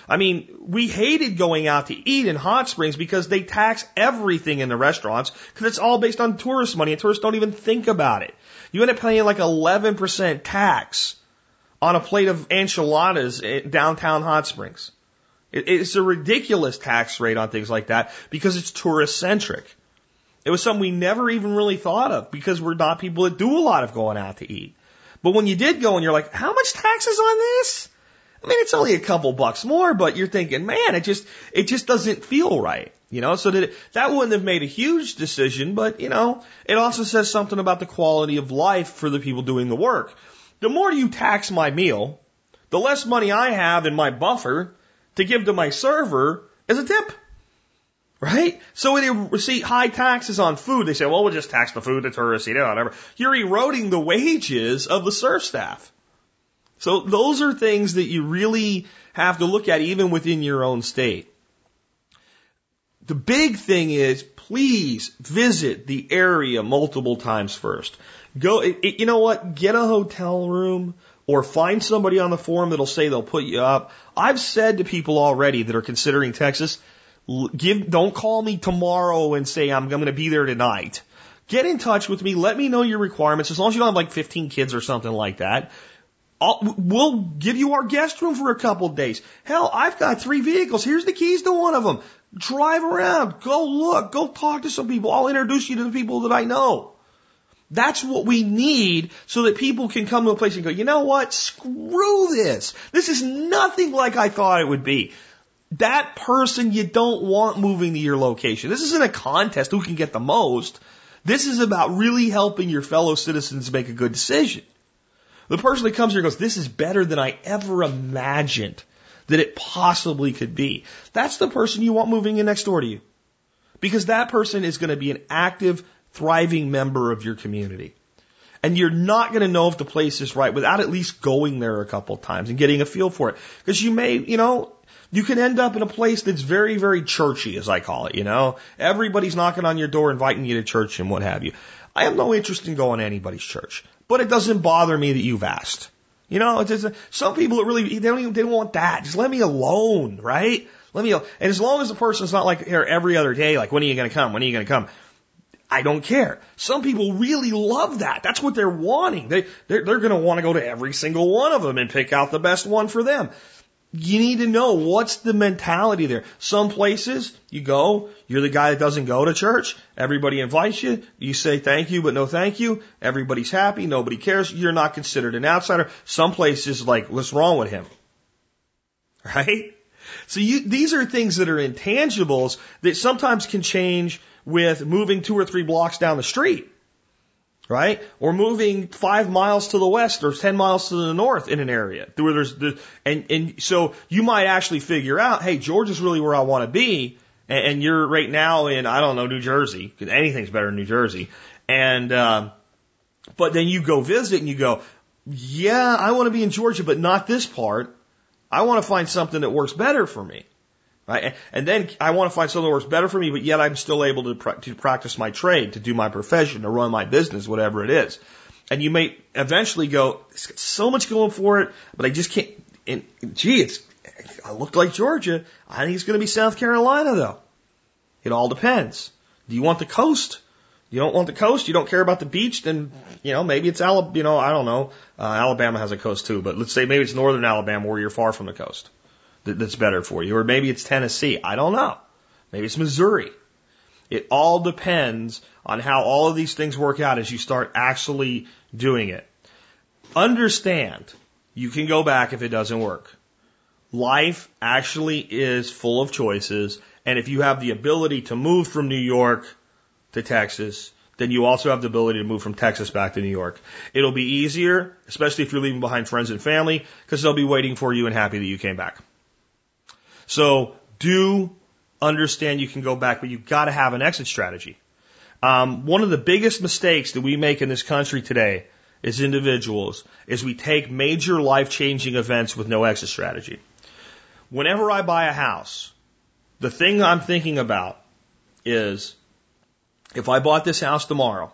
I mean, we hated going out to eat in Hot Springs because they tax everything in the restaurants because it's all based on tourist money and tourists don't even think about it. You end up paying like 11% tax on a plate of enchiladas in downtown Hot Springs. It's a ridiculous tax rate on things like that because it's tourist centric. It was something we never even really thought of because we're not people that do a lot of going out to eat. But when you did go and you're like, how much taxes on this? I mean, it's only a couple bucks more, but you're thinking, man, it just, it just doesn't feel right. You know, so that, that wouldn't have made a huge decision, but you know, it also says something about the quality of life for the people doing the work. The more you tax my meal, the less money I have in my buffer to give to my server as a tip. Right? So when they see high taxes on food, they say, well, we'll just tax the food, the tourists, you know, whatever. You're eroding the wages of the serve staff. So those are things that you really have to look at even within your own state. The big thing is please visit the area multiple times first. Go, you know what? Get a hotel room or find somebody on the forum that'll say they'll put you up. I've said to people already that are considering Texas, give, don't call me tomorrow and say I'm going to be there tonight. Get in touch with me. Let me know your requirements. As long as you don't have like 15 kids or something like that. I'll, we'll give you our guest room for a couple of days. Hell, I've got three vehicles. Here's the keys to one of them. Drive around. Go look. Go talk to some people. I'll introduce you to the people that I know. That's what we need so that people can come to a place and go, you know what? Screw this. This is nothing like I thought it would be. That person you don't want moving to your location. This isn't a contest who can get the most. This is about really helping your fellow citizens make a good decision. The person that comes here goes, this is better than I ever imagined that it possibly could be. That's the person you want moving in next door to you. Because that person is going to be an active, thriving member of your community. And you're not going to know if the place is right without at least going there a couple times and getting a feel for it. Because you may, you know, you can end up in a place that's very, very churchy, as I call it, you know. Everybody's knocking on your door, inviting you to church and what have you. I have no interest in going to anybody's church. But it doesn't bother me that you've asked. You know, it's just, some people that really, they don't even, they don't want that. Just let me alone, right? Let me, and as long as the person's not like here every other day, like, when are you going to come? When are you going to come? I don't care. Some people really love that. That's what they're wanting. They, they're, they're going to want to go to every single one of them and pick out the best one for them. You need to know what's the mentality there. Some places you go, you're the guy that doesn't go to church. Everybody invites you. You say thank you, but no thank you. Everybody's happy. Nobody cares. You're not considered an outsider. Some places like, what's wrong with him? Right? So you, these are things that are intangibles that sometimes can change with moving two or three blocks down the street. Right? Or moving five miles to the west or ten miles to the north in an area where there's the, and, and so you might actually figure out, hey, Georgia's really where I want to be. And, and you're right now in, I don't know, New Jersey, because anything's better in New Jersey. And, um, but then you go visit and you go, yeah, I want to be in Georgia, but not this part. I want to find something that works better for me. Right? And then I want to find something that works better for me, but yet I'm still able to, pra- to practice my trade, to do my profession, to run my business, whatever it is. And you may eventually go, it's got so much going for it, but I just can't. And gee, it's I look like Georgia. I think it's going to be South Carolina though. It all depends. Do you want the coast? You don't want the coast. You don't care about the beach. Then you know maybe it's Alabama. You know I don't know. Uh, Alabama has a coast too, but let's say maybe it's northern Alabama where you're far from the coast. That, that's better for you, or maybe it's Tennessee. I don't know. Maybe it's Missouri. It all depends on how all of these things work out as you start actually doing it. Understand, you can go back if it doesn't work. Life actually is full of choices, and if you have the ability to move from New York to Texas, then you also have the ability to move from Texas back to New York. It'll be easier, especially if you're leaving behind friends and family, because they'll be waiting for you and happy that you came back. So do understand you can go back, but you've got to have an exit strategy. Um, one of the biggest mistakes that we make in this country today as individuals is we take major life changing events with no exit strategy. Whenever I buy a house, the thing I'm thinking about is if I bought this house tomorrow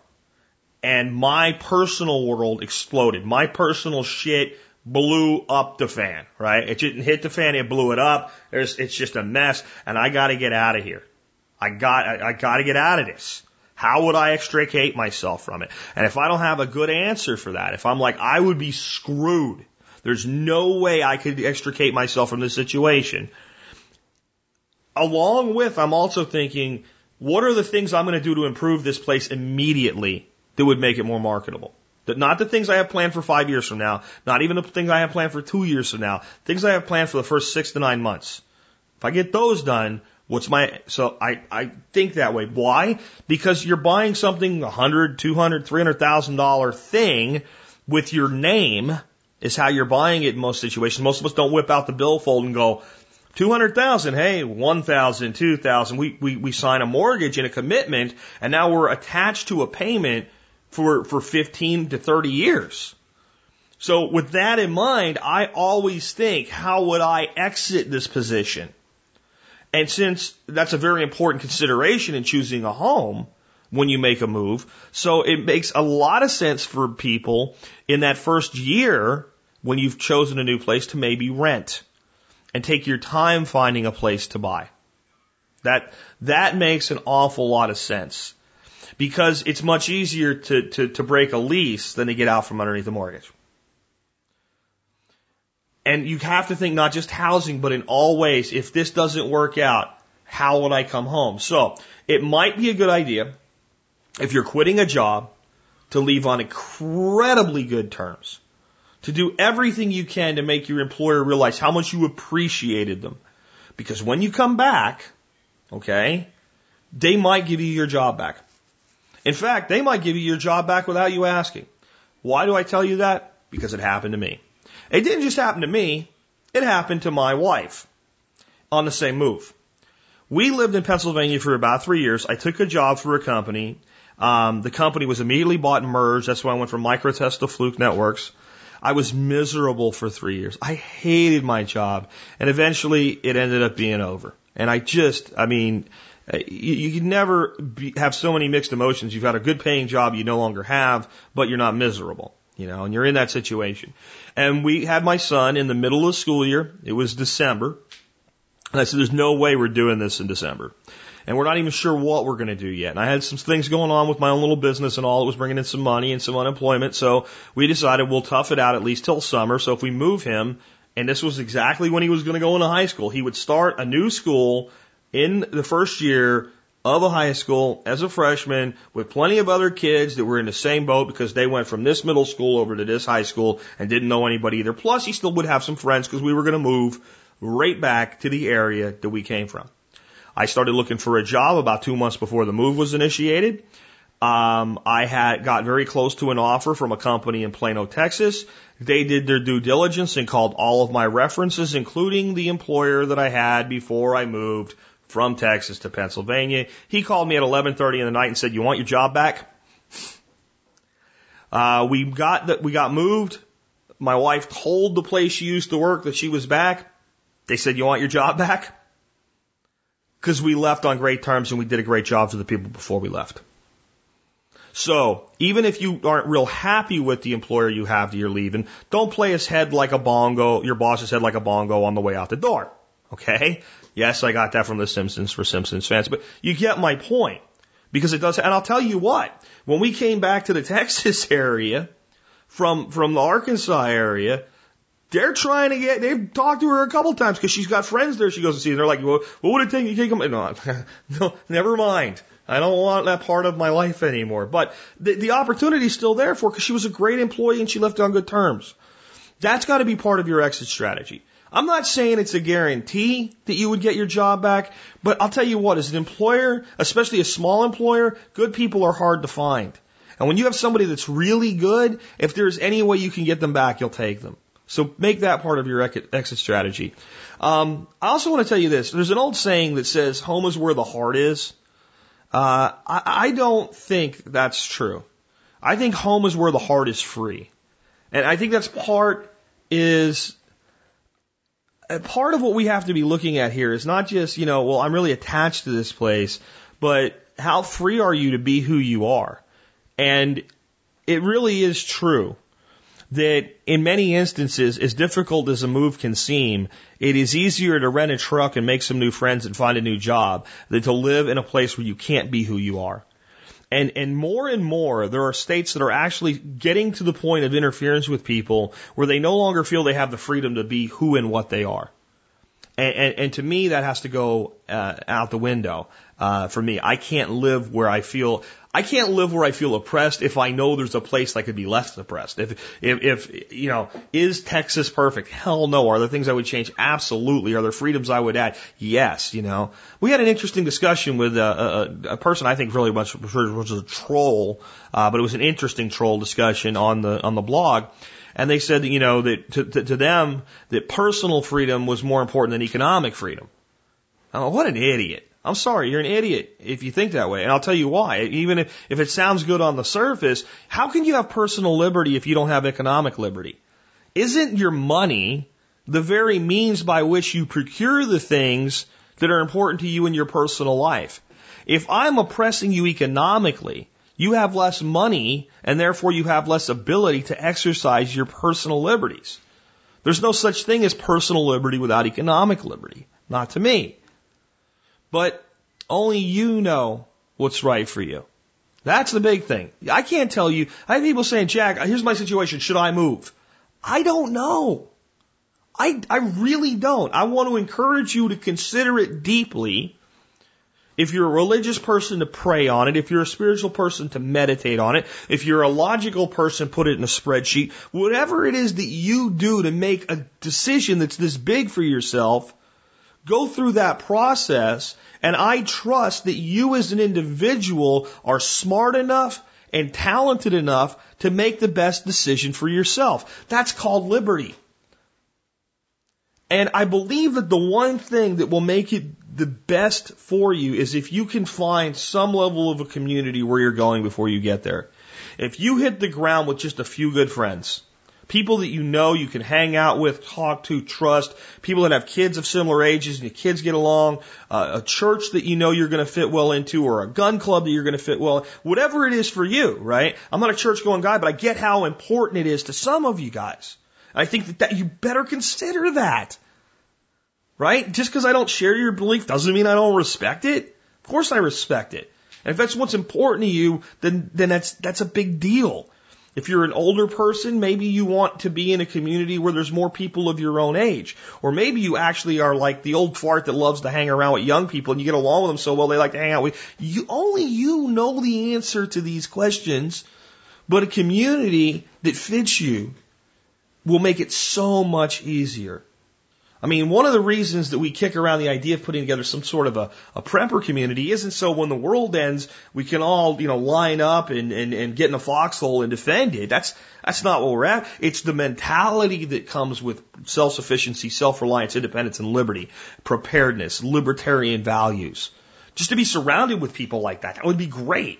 and my personal world exploded, my personal shit blew up the fan, right? It didn't hit the fan, it blew it up. There's, it's just a mess and I gotta get out of here. I got, I, I gotta get out of this. How would I extricate myself from it? And if I don't have a good answer for that, if I'm like, I would be screwed. There's no way I could extricate myself from this situation. Along with, I'm also thinking, what are the things I'm going to do to improve this place immediately that would make it more marketable? Not the things I have planned for five years from now, not even the things I have planned for two years from now, things I have planned for the first six to nine months. If I get those done, what's my, so I, I think that way. Why? Because you're buying something, a hundred, two hundred, three hundred thousand dollar thing with your name is how you're buying it in most situations. Most of us don't whip out the billfold and go, 200,000, hey, 1,000, 2,000. We, we, we sign a mortgage and a commitment and now we're attached to a payment for, for 15 to 30 years. So with that in mind, I always think, how would I exit this position? And since that's a very important consideration in choosing a home when you make a move, so it makes a lot of sense for people in that first year when you've chosen a new place to maybe rent and take your time finding a place to buy. That, that makes an awful lot of sense because it's much easier to, to, to break a lease than to get out from underneath the mortgage. And you have to think not just housing, but in all ways, if this doesn't work out, how would I come home? So it might be a good idea if you're quitting a job to leave on incredibly good terms to do everything you can to make your employer realize how much you appreciated them. Because when you come back, okay, they might give you your job back. In fact, they might give you your job back without you asking. Why do I tell you that? Because it happened to me. It didn't just happen to me, it happened to my wife on the same move. We lived in Pennsylvania for about three years. I took a job for a company. Um, the company was immediately bought and merged. That's why I went from Microtest to Fluke Networks. I was miserable for three years. I hated my job. And eventually it ended up being over. And I just, I mean, Uh, you, you can never be, have so many mixed emotions. You've got a good paying job you no longer have, but you're not miserable, you know, and you're in that situation. And we had my son in the middle of the school year. It was December. And I said, there's no way we're doing this in December. and we're not even sure what we're going to do yet. And I had some things going on with my own little business and all. It was bringing in some money and some unemployment. So we decided we'll tough it out at least till summer. So if we move him, and this was exactly when he was going to go into high school, he would start a new school in the first year of a high school as a freshman with plenty of other kids that were in the same boat because they went from this middle school over to this high school and didn't know anybody either. Plus, he still would have some friends because we were going to move right back to the area that we came from. I started looking for a job about two months before the move was initiated. Um, I had got very close to an offer from a company in Plano, Texas. They did their due diligence and called all of my references, including the employer that I had before I moved from Texas to Pennsylvania. He called me at 11:30 in the night and said, "You want your job back?" Uh, we got that we got moved. My wife told the place she used to work that she was back. They said, "You want your job back?" Because we left on great terms and we did a great job for the people before we left. So even if you aren't real happy with the employer you have that you're leaving, don't play his head like a bongo, your boss's head like a bongo on the way out the door. Okay? Yes, I got that from The Simpsons for Simpsons fans, but you get my point. Because it does, and I'll tell you what, when we came back to the Texas area from, from the Arkansas area, they're trying to get, they've talked to her a couple times because she's got friends there she goes to see. And they're like, well, what would it take? You take them? No, no, never mind. I don't want that part of my life anymore. But the, the opportunity's still there for because she was a great employee and she left on good terms. That's got to be part of your exit strategy. I'm not saying it's a guarantee that you would get your job back, but I'll tell you what, as an employer, especially a small employer, good people are hard to find. And when you have somebody that's really good, if there's any way you can get them back, you'll take them. So make that part of your exit strategy. Um, I also want to tell you this. There's an old saying that says home is where the heart is. Uh, I, I don't think that's true. I think home is where the heart is free. And I think that's part is part of what we have to be looking at here is not just, you know, well, I'm really attached to this place, but how free are you to be who you are? And it really is true that in many instances, as difficult as a move can seem, it is easier to rent a truck and make some new friends and find a new job than to live in a place where you can't be who you are. And, and more and more, there are states that are actually getting to the point of interference with people where they no longer feel they have the freedom to be who and what they are. And, and, and to me, that has to go uh, out the window. Uh, for me, I can't live where I feel I can't live where I feel oppressed if I know there's a place I could be less oppressed. If, if, if, you know, is Texas perfect? Hell no. Are there things I would change? Absolutely. Are there freedoms I would add? Yes, you know. We had an interesting discussion with a, a, a person I think really much was a troll, uh, but it was an interesting troll discussion on the, on the blog. And they said that, you know, that to, to, to them, that personal freedom was more important than economic freedom. Oh, what an idiot. I'm sorry, you're an idiot if you think that way. And I'll tell you why. Even if, if it sounds good on the surface, how can you have personal liberty if you don't have economic liberty? Isn't your money the very means by which you procure the things that are important to you in your personal life? If I'm oppressing you economically, you have less money and therefore you have less ability to exercise your personal liberties. There's no such thing as personal liberty without economic liberty. Not to me. But only you know what's right for you. That's the big thing. I can't tell you. I have people saying, Jack, here's my situation. Should I move? I don't know. I, I really don't. I want to encourage you to consider it deeply. If you're a religious person to pray on it, if you're a spiritual person to meditate on it, if you're a logical person, put it in a spreadsheet, whatever it is that you do to make a decision that's this big for yourself, Go through that process, and I trust that you as an individual are smart enough and talented enough to make the best decision for yourself. That's called liberty. And I believe that the one thing that will make it the best for you is if you can find some level of a community where you're going before you get there. If you hit the ground with just a few good friends, People that you know you can hang out with, talk to, trust. People that have kids of similar ages and your kids get along. Uh, a church that you know you're going to fit well into or a gun club that you're going to fit well. Whatever it is for you, right? I'm not a church going guy, but I get how important it is to some of you guys. I think that, that you better consider that. Right? Just because I don't share your belief doesn't mean I don't respect it. Of course I respect it. And if that's what's important to you, then, then that's, that's a big deal. If you're an older person, maybe you want to be in a community where there's more people of your own age. Or maybe you actually are like the old fart that loves to hang around with young people and you get along with them so well they like to hang out with you. Only you know the answer to these questions, but a community that fits you will make it so much easier. I mean, one of the reasons that we kick around the idea of putting together some sort of a, a prepper community isn't so when the world ends, we can all, you know, line up and, and, and get in a foxhole and defend it. That's, that's not what we're at. It's the mentality that comes with self-sufficiency, self-reliance, independence, and liberty, preparedness, libertarian values. Just to be surrounded with people like that, that would be great.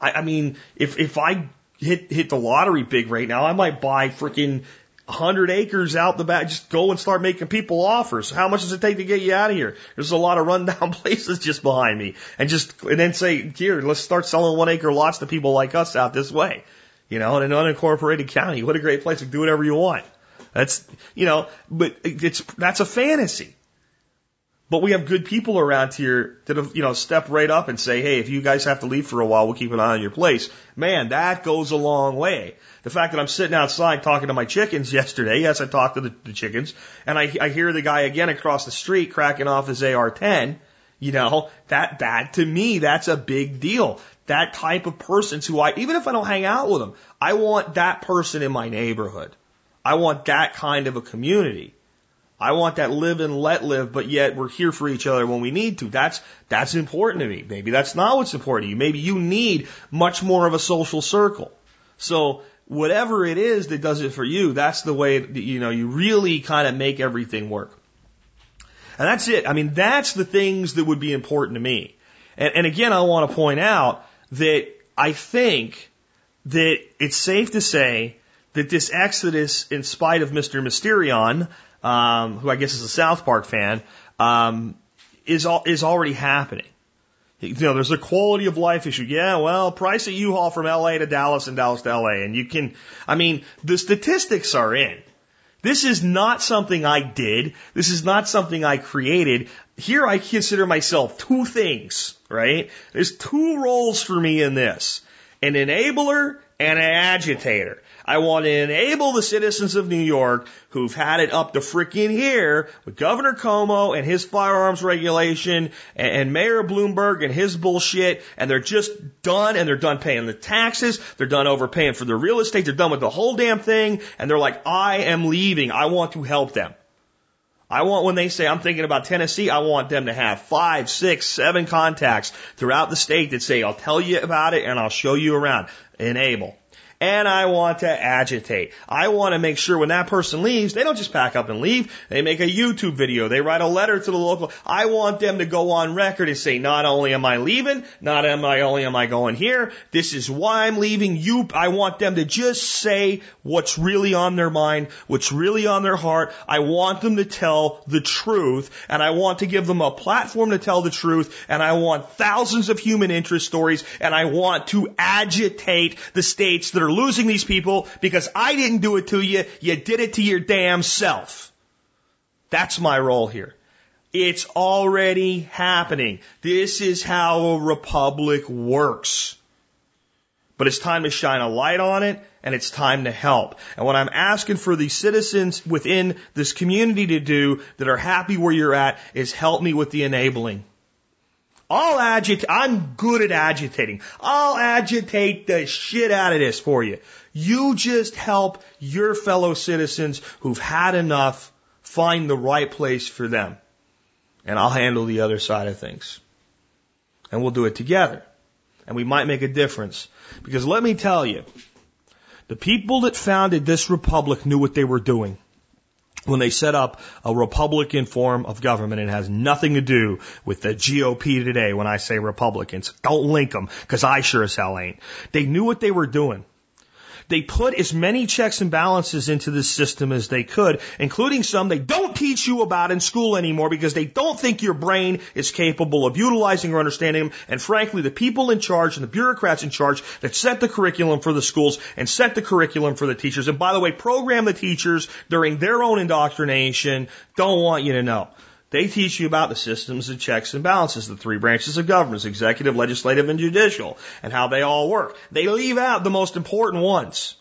I, I mean, if, if I hit, hit the lottery big right now, I might buy freaking 100 acres out the back. Just go and start making people offers. How much does it take to get you out of here? There's a lot of rundown places just behind me. And just, and then say, here, let's start selling one acre lots to people like us out this way. You know, in an unincorporated county. What a great place to do whatever you want. That's, you know, but it's, that's a fantasy. But we have good people around here that have, you know, step right up and say, hey, if you guys have to leave for a while, we'll keep an eye on your place. Man, that goes a long way. The fact that I'm sitting outside talking to my chickens yesterday, yes, I talked to the, the chickens, and I, I hear the guy again across the street cracking off his AR-10, you know, that, that to me, that's a big deal. That type of person who I, even if I don't hang out with them, I want that person in my neighborhood. I want that kind of a community. I want that live and let live, but yet we're here for each other when we need to. That's, that's important to me. Maybe that's not what's important to you. Maybe you need much more of a social circle. So whatever it is that does it for you, that's the way, that, you know, you really kind of make everything work. And that's it. I mean, that's the things that would be important to me. And, and again, I want to point out that I think that it's safe to say that this exodus, in spite of Mr. Mysterion, um, who I guess is a South Park fan, um, is all, is already happening. You know, there's a quality of life issue. Yeah, well, price a U-Haul from LA to Dallas and Dallas to LA. And you can, I mean, the statistics are in. This is not something I did. This is not something I created. Here I consider myself two things, right? There's two roles for me in this. An enabler and an agitator. I want to enable the citizens of New York who've had it up to frickin' here with Governor Cuomo and his firearms regulation and, and Mayor Bloomberg and his bullshit, and they're just done and they're done paying the taxes, they're done overpaying for their real estate, they're done with the whole damn thing, and they're like, I am leaving. I want to help them. I want when they say I'm thinking about Tennessee, I want them to have five, six, seven contacts throughout the state that say, I'll tell you about it and I'll show you around. Enable and I want to agitate. I want to make sure when that person leaves, they don't just pack up and leave. They make a YouTube video. They write a letter to the local. I want them to go on record and say, not only am I leaving, not am I only am I going here, this is why I'm leaving you. I want them to just say what's really on their mind, what's really on their heart. I want them to tell the truth and I want to give them a platform to tell the truth and I want thousands of human interest stories and I want to agitate the states that are are losing these people because I didn't do it to you. You did it to your damn self. That's my role here. It's already happening. This is how a republic works. But it's time to shine a light on it and it's time to help. And what I'm asking for the citizens within this community to do that are happy where you're at is help me with the enabling. I'll agitate. I'm good at agitating. I'll agitate the shit out of this for you. You just help your fellow citizens who've had enough find the right place for them. And I'll handle the other side of things. And we'll do it together. And we might make a difference. Because let me tell you, the people that founded this republic knew what they were doing when they set up a Republican form of government. It has nothing to do with the GOP today when I say Republicans. Don't link them because I sure as hell ain't. They knew what they were doing. They put as many checks and balances into this system as they could, including some they don't teach you about in school anymore because they don't think your brain is capable of utilizing or understanding them. And frankly, the people in charge and the bureaucrats in charge that set the curriculum for the schools and set the curriculum for the teachers, and by the way, program the teachers during their own indoctrination, don't want you to know. They teach you about the systems of checks and balances, the three branches of government, executive, legislative, and judicial, and how they all work. They leave out the most important ones.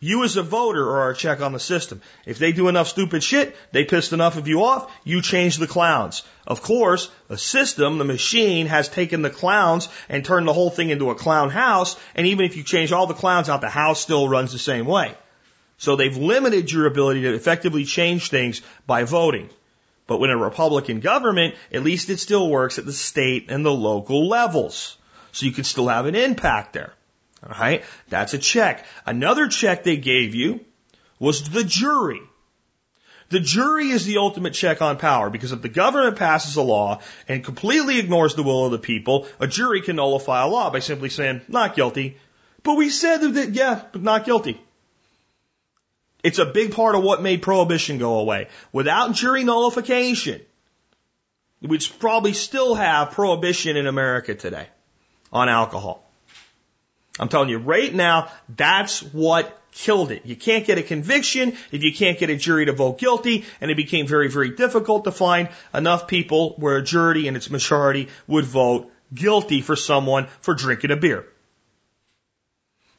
You as a voter are a check on the system. If they do enough stupid shit, they pissed enough of you off, you change the clowns. Of course, the system, the machine, has taken the clowns and turned the whole thing into a clown house, and even if you change all the clowns out, the house still runs the same way. So they've limited your ability to effectively change things by voting. But when a Republican government, at least it still works at the state and the local levels. So you can still have an impact there. All right. That's a check. Another check they gave you was the jury. The jury is the ultimate check on power because if the government passes a law and completely ignores the will of the people, a jury can nullify a law by simply saying, not guilty. But we said that, yeah, but not guilty. It's a big part of what made prohibition go away. Without jury nullification, we'd probably still have prohibition in America today on alcohol. I'm telling you right now, that's what killed it. You can't get a conviction if you can't get a jury to vote guilty, and it became very, very difficult to find enough people where a jury in its majority would vote guilty for someone for drinking a beer.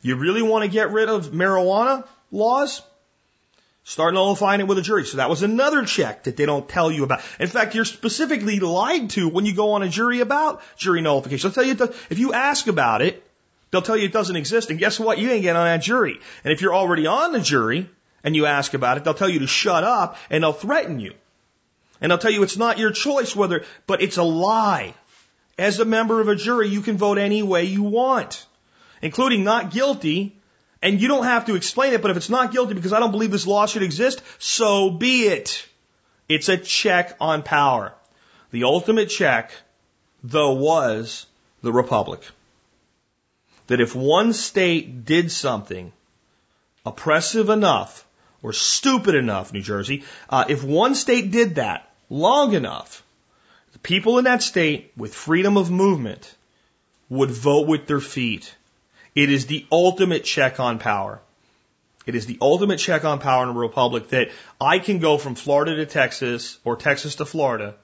You really want to get rid of marijuana laws? Start nullifying it with a jury. So that was another check that they don't tell you about. In fact, you're specifically lied to when you go on a jury about jury nullification. I'll tell you, if you ask about it, they'll tell you it doesn't exist. And guess what? You ain't getting on that jury. And if you're already on the jury and you ask about it, they'll tell you to shut up and they'll threaten you. And they'll tell you it's not your choice whether, but it's a lie. As a member of a jury, you can vote any way you want, including not guilty and you don't have to explain it, but if it's not guilty because I don't believe this law should exist, so be it. It's a check on power. The ultimate check, though, was the Republic. That if one state did something oppressive enough or stupid enough, New Jersey, uh, if one state did that long enough, the people in that state with freedom of movement would vote with their feet it is the ultimate check on power. It is the ultimate check on power in a republic that I can go from Florida to Texas or Texas to Florida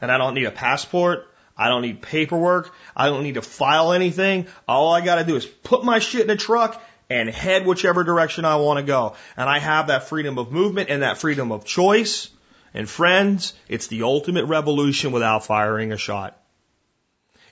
and I don't need a passport. I don't need paperwork. I don't need to file anything. All I got to do is put my shit in a truck and head whichever direction I want to go. And I have that freedom of movement and that freedom of choice. And friends, it's the ultimate revolution without firing a shot.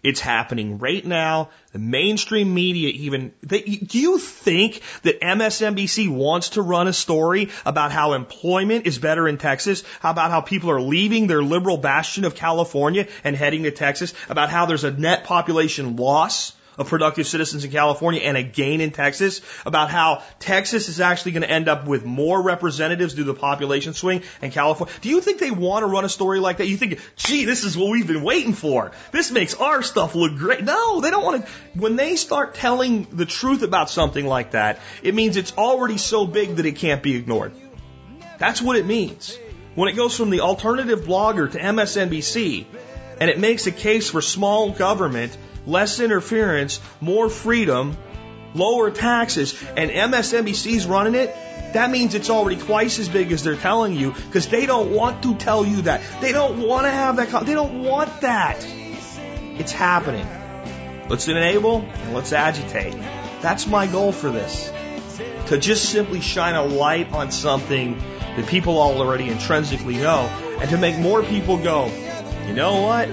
It's happening right now. The mainstream media even, they, do you think that MSNBC wants to run a story about how employment is better in Texas? How about how people are leaving their liberal bastion of California and heading to Texas? About how there's a net population loss? Of productive citizens in California and a gain in Texas about how Texas is actually going to end up with more representatives due to the population swing and California. Do you think they want to run a story like that? You think, gee, this is what we've been waiting for. This makes our stuff look great. No, they don't want to. When they start telling the truth about something like that, it means it's already so big that it can't be ignored. That's what it means. When it goes from the alternative blogger to MSNBC, and it makes a case for small government less interference, more freedom, lower taxes, and MSNBC's running it, that means it's already twice as big as they're telling you because they don't want to tell you that. They don't want to have that. They don't want that. It's happening. Let's enable and let's agitate. That's my goal for this. To just simply shine a light on something that people already intrinsically know and to make more people go, you know what?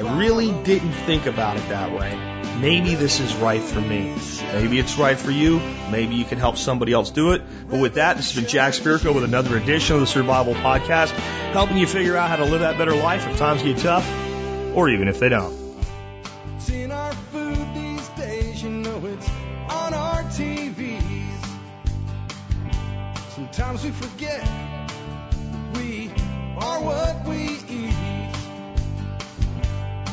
I really didn't think about it that way. Maybe this is right for me. Maybe it's right for you. Maybe you can help somebody else do it. But with that, this has been Jack Spirko with another edition of the Survival Podcast, helping you figure out how to live that better life if times get tough, or even if they don't. It's in our food these days, you know it's on our TVs. Sometimes we forget we are what we.